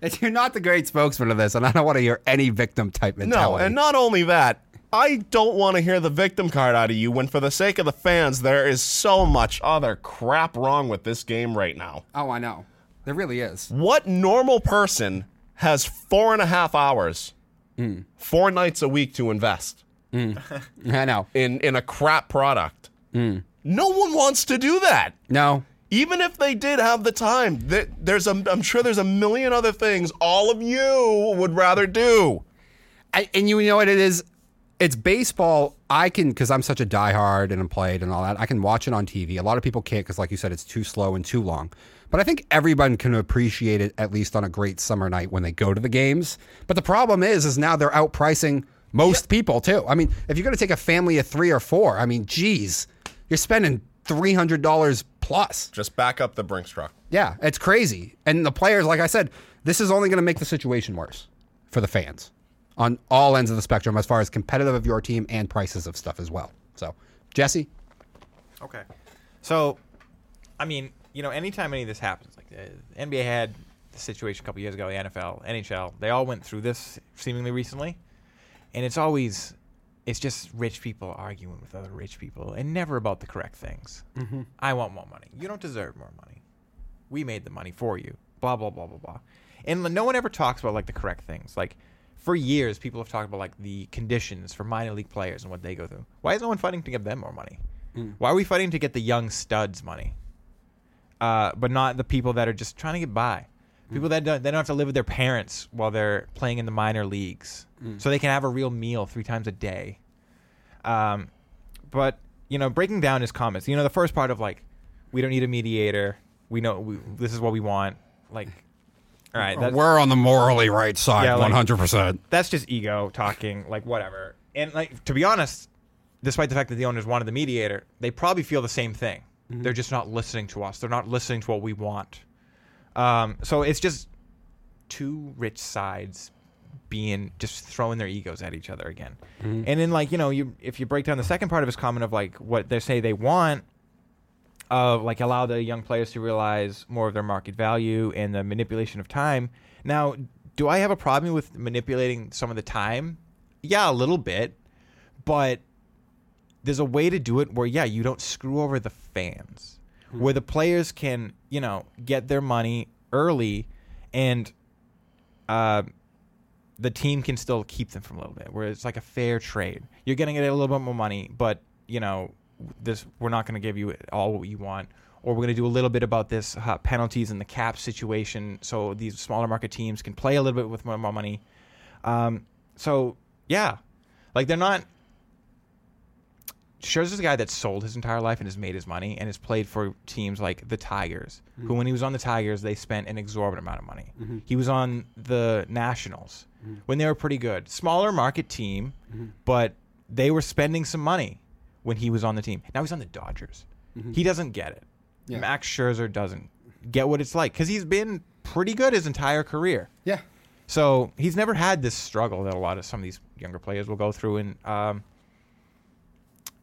It's, you're not the great spokesman of this, and I don't want to hear any victim type mentality. No, and not only that, I don't want to hear the victim card out of you when, for the sake of the fans, there is so much other crap wrong with this game right now. oh, I know. There really is. What normal person has four and a half hours, mm. four nights a week to invest mm. I know. in, in a crap product? Mm. No one wants to do that. No. Even if they did have the time, there's a, I'm sure there's a million other things all of you would rather do. I, and you know what it is? It's baseball. I can because I'm such a diehard and I'm played and all that. I can watch it on TV. A lot of people can't because, like you said, it's too slow and too long. But I think everyone can appreciate it at least on a great summer night when they go to the games. But the problem is, is now they're outpricing most people too. I mean, if you're going to take a family of three or four, I mean, geez, you're spending three hundred dollars plus. Just back up the Brinks truck. Yeah, it's crazy. And the players, like I said, this is only going to make the situation worse for the fans on all ends of the spectrum as far as competitive of your team and prices of stuff as well. So, Jesse, Okay. So, I mean, you know, anytime any of this happens, like uh, the NBA had the situation a couple years ago, the NFL, NHL, they all went through this seemingly recently, and it's always, it's just rich people arguing with other rich people, and never about the correct things. Mm-hmm. I want more money. You don't deserve more money. We made the money for you. Blah blah blah blah blah. And no one ever talks about like the correct things. Like for years, people have talked about like the conditions for minor league players and what they go through. Why is no one fighting to give them more money? Mm. Why are we fighting to get the young studs money, uh, but not the people that are just trying to get by? People that don't, they don't have to live with their parents while they're playing in the minor leagues, so they can have a real meal three times a day. Um, but you know, breaking down his comments, you know, the first part of like, we don't need a mediator. We know we, this is what we want. Like, all right, that's, we're on the morally right side, Yeah, 100%. that's just ego talking, like whatever. And like to be honest, despite the fact that the owners wanted the mediator, they probably feel the same thing. They're just not listening to us. They're not listening to what we want. Um, so it's just two rich sides being just throwing their egos at each other again. And then like you know you if you break down the second part of his comment of like what they say they want of like allow the young players to realize more of their market value and the manipulation of time. Now, do I have a problem with manipulating some of the time? Yeah, a little bit, but there's a way to do it where yeah, you don't screw over the fans, where the players can you know get their money early, and uh, the team can still keep them from a little bit, where it's like a fair trade. You're getting a little bit more money, but you know this we're not going to give you all what you want or we're going to do a little bit about this uh, penalties and the cap situation so these smaller market teams can play a little bit with more, more money. Um, so yeah. Like they're not Scherzer's a guy that sold his entire life and has made his money and has played for teams like the Tigers, who mm-hmm. when he was on the Tigers, they spent an exorbitant amount of money. Mm-hmm. He was on the Nationals mm-hmm. when they were pretty good. Smaller market team, but they were spending some money when he was on the team. Now he's on the Dodgers. He doesn't get it. Yeah. Max Scherzer doesn't get what it's like because he's been pretty good his entire career. Yeah. So he's never had this struggle that a lot of some of these younger players will go through, and um,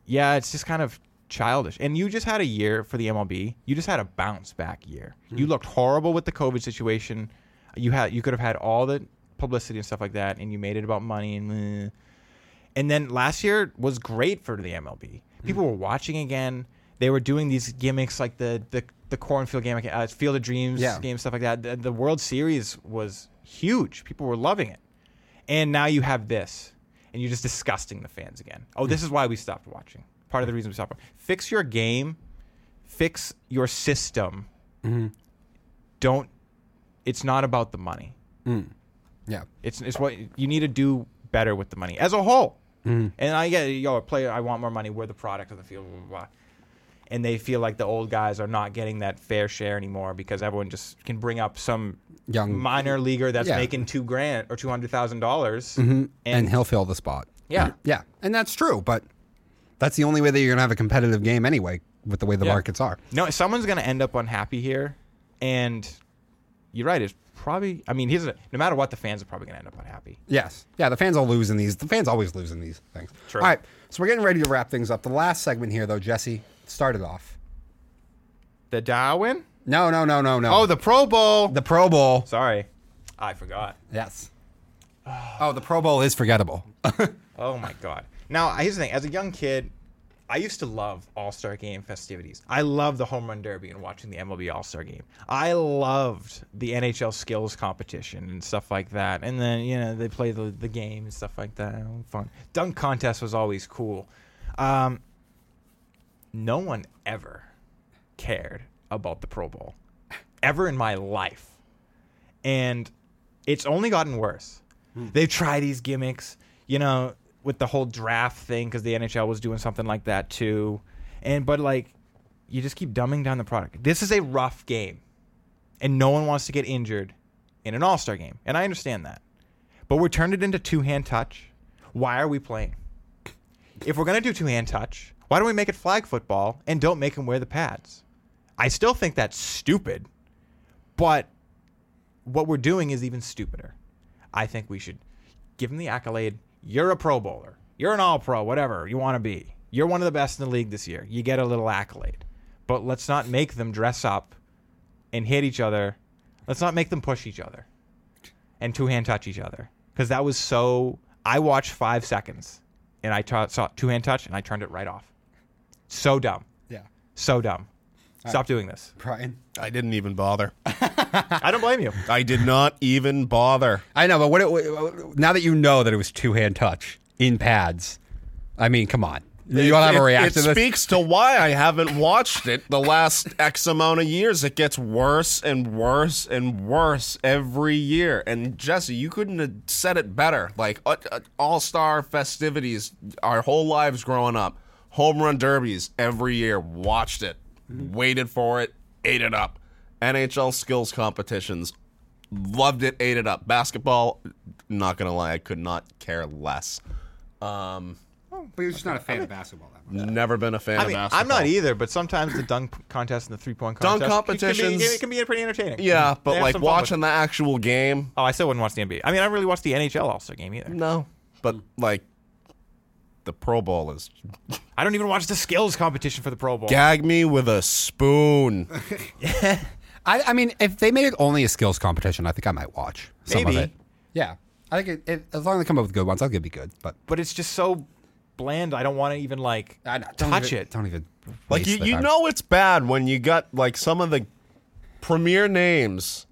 yeah, it's just kind of childish. And you just had a year for the MLB. You just had a bounce back year. You looked horrible with the COVID situation. You had you could have had all the publicity and stuff like that, and you made it about money and. eh. And then last year was great for the MLB. People were watching again. They were doing these gimmicks like the the, the cornfield game, uh, Field of Dreams Yeah. game, stuff like that. The, the World Series was huge. People were loving it. And now you have this, and you're just disgusting the fans again. Oh, hmm. this is why we stopped watching. Part of the reason we stopped. watching. Fix your game. Fix your system. Mm-hmm. Don't. It's not about the money. Mm. Yeah. It's it's what you need to do better with the money as a whole. Mm-hmm. And I get yo, a player. I want more money. We're the product of the field. Blah, blah, blah. And they feel like the old guys are not getting that fair share anymore because everyone just can bring up some Young- minor leaguer that's Yeah. making two grand or two hundred thousand dollars, mm-hmm. And, he'll fill the spot. Yeah. Yeah. And that's true, but that's the only way that you're going to have a competitive game anyway with the way the Yeah. markets are. No, someone's gonna end up unhappy here, and you're right. It's probably. I mean, here's a, no matter what, the fans are probably gonna end up unhappy. Yes. Yeah, the fans will lose in these. The fans always lose in these things. True. All right. So we're getting ready to wrap things up. The last segment here, though, Jesse, started off. The Darwin. No, no, no, no, no. Oh, the Pro Bowl. the Pro Bowl. Sorry, I forgot. Yes. Oh, the Pro Bowl is forgettable. Oh my god. Now here's the thing. As a young kid, I used to love All Star Game festivities. I loved the home run derby and watching the MLB All Star Game. I loved the NHL skills competition and stuff like that. And then you know they play the the game and stuff like that. Fun. Dunk contest was always cool. Um, no one ever cared about the Pro Bowl ever in my life. And it's only gotten worse. Hmm. They've tried these gimmicks, you know, with the whole draft thing because the NHL was doing something like that too. And but like you just keep dumbing down the product. This is a rough game. And no one wants to get injured in an All-Star game. And I understand that. But we're turned it into two-hand touch. Why are we playing? If we're going to do two-hand touch, why don't we make it flag football and don't make them wear the pads? I still think that's stupid. But what we're doing is even stupider. I think we should give him the accolade. You're a Pro Bowler. You're an All Pro, whatever you want to be. You're one of the best in the league this year. You get a little accolade. But let's not make them dress up and hit each other. Let's not make them push each other and two hand touch each other. Because that was so. I watched five seconds and I saw two hand touch and I turned it right off. So dumb. yeah. So dumb. Stop doing this. Brian. I didn't even bother. I don't blame you. I did not even bother. I know, but what, it, now that you know that it was two hand touch in pads, I mean, come on. You want to have a reaction It, to this? speaks to why I haven't watched it the last X amount of years. It gets worse and worse and worse every year. And Jesse, you couldn't have said it better. Like uh, uh, all star festivities, our whole lives growing up, home run derbies every year. Watched it, waited for it, ate it up. NHL skills competitions, loved it, ate it up. Basketball, not gonna lie, I could not care less. Um, But you're just not a fan of basketball that much. Never been a fan I of mean, basketball. I'm not either, but sometimes the dunk contest and the three point Dunk contest competitions- can be, can be pretty entertaining. Yeah, but like some with watching the actual game. Oh, I still wouldn't watch the NBA. I mean, I don't really watch the NHL All Star game either. no. But like the Pro Bowl is I don't even watch the skills competition for the Pro Bowl. gag me with a spoon. I, I mean, if they made it only a skills competition, I think I might watch some Maybe. of it. Yeah. I think it, it, as long as they come up with good ones, I think it'd be good. But But it's just so bland. I don't want to even like I know, don't touch even- it. Don't even. Like waste you, the you time. know it's bad when you got like some of the premier names,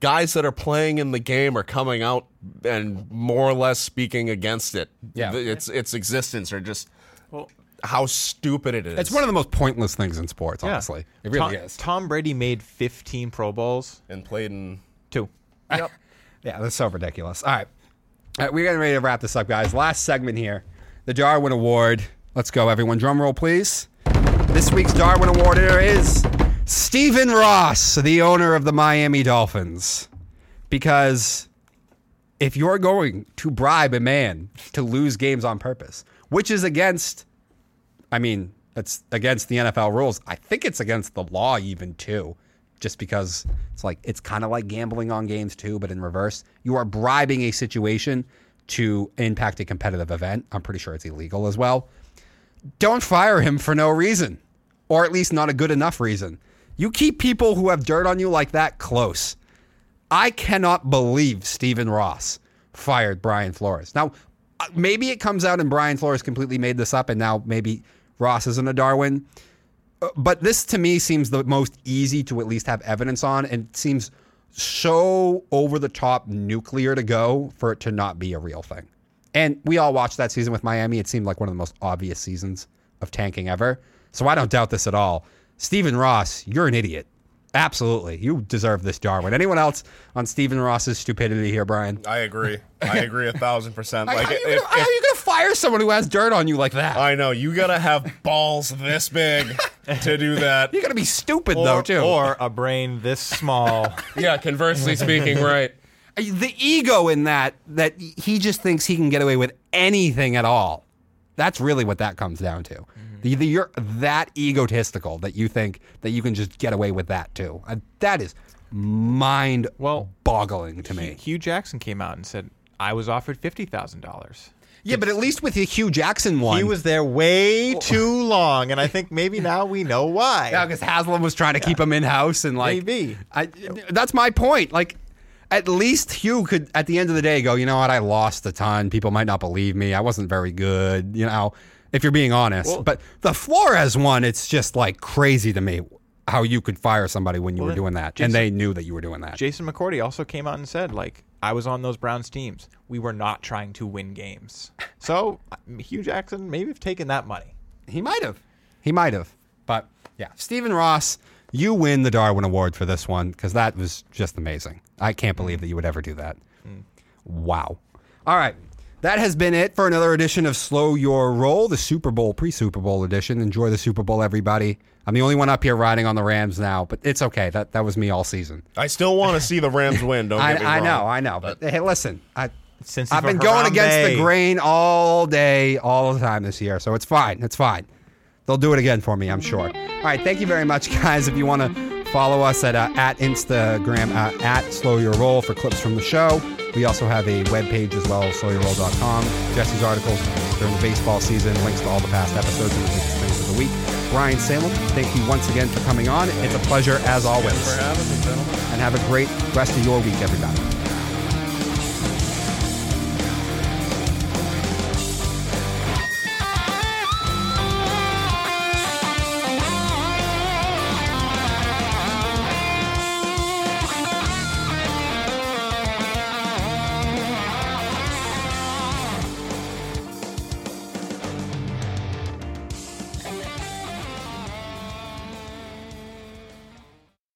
guys that are playing in the game are coming out and more or less speaking against it. Yeah. Its its existence or just Well, how stupid it is. It's one of the most pointless things in sports. yeah. Honestly, it really Tom, is. Tom Brady made 15 Pro Bowls. and played in. Two. Yep. Yeah, that's so ridiculous. All right. All right, we're getting ready to wrap this up, guys. Last segment here the Darwin Award. Let's go, everyone. Drum roll, please. This week's Darwin Award winner is Stephen Ross, the owner of the Miami Dolphins. Because if you're going to bribe a man to lose games on purpose, which is against, I mean, it's against the NFL rules. I think it's against the law, even too, just because it's like, it's kind of like gambling on games too, but in reverse. You are bribing a situation to impact a competitive event. I'm pretty sure it's illegal as well. Don't fire him for no reason. or at least not a good enough reason. You keep people who have dirt on you like that close. I cannot believe Stephen Ross fired Brian Flores. Now, uh, maybe it comes out and Brian Flores completely made this up, and now maybe Ross isn't a Darwin. Uh, But this to me seems the most easy to at least have evidence on, and seems so over the top nuclear to go for it to not be a real thing. And we all watched that season with Miami. It seemed like one of the most obvious seasons of tanking ever. So I don't doubt this at all. Stephen Ross, you're an idiot. Absolutely. You deserve this Darwin. Anyone else on Stephen Ross's stupidity here, Brian? I agree. I agree a thousand percent. Like, Like how, are you if, gonna, how if- are you gonna fire someone who has dirt on you like that? I know you gotta have balls this big to do that. You're gonna be stupid though too. or a brain this small. Yeah, conversely speaking, right? Uh, the ego in that that he just thinks he can get away with anything at all. That's really what that comes down to. The, the, you're that egotistical that you think that you can just get away with that too. Uh, that is mind Well, boggling to me. Hue Jackson came out and said, "I was offered fifty thousand dollars." Yeah, but at least with the Hue Jackson one, He was there way too long, and I think maybe now we know why. Yeah, because Haslam was trying to keep him in house and like Maybe. I, that's my point. Like, at least Hue could, at the end of the day, go. You know what? I lost a ton. People might not believe me. I wasn't very good. You know, if you're being honest. but the Flores one, it's just like crazy to me how you could fire somebody when you were doing that, Jason- and they knew that you were doing that. Jason McCourty also came out and said, like, I was on those Browns teams. We were not trying to win games. So uh, Hue Jackson maybe have taken that money. He might have. He might have. But yeah, Stephen Ross, you win the Darwin Award for this one because that was just amazing. I can't believe that you would ever do that. Wow. All right. That has been it for another edition of Slow Your Roll, the Super Bowl, pre Super Bowl edition. Enjoy the Super Bowl, everybody. I'm the only one up here riding on the Rams now, but it's okay. That that was me all season. I still want to see the Rams win. Don't I, get me wrong. I know, I know. But hey, listen, I, Since I've been going against the grain all day, all the time this year, so it's fine. It's fine. They'll do it again for me, I'm sure. All right, thank you very much, guys. If you want to follow us at uh, at Instagram uh, at Slow Your Roll for clips from the show. We also have a webpage as well, slowyourroll.com. Jesse's articles during the baseball season, links to all the past episodes and the biggest things of the week. Brian Salem, thank you once again for coming on. It's a pleasure as always. For having me, gentlemen. And have a great rest of your week, everybody.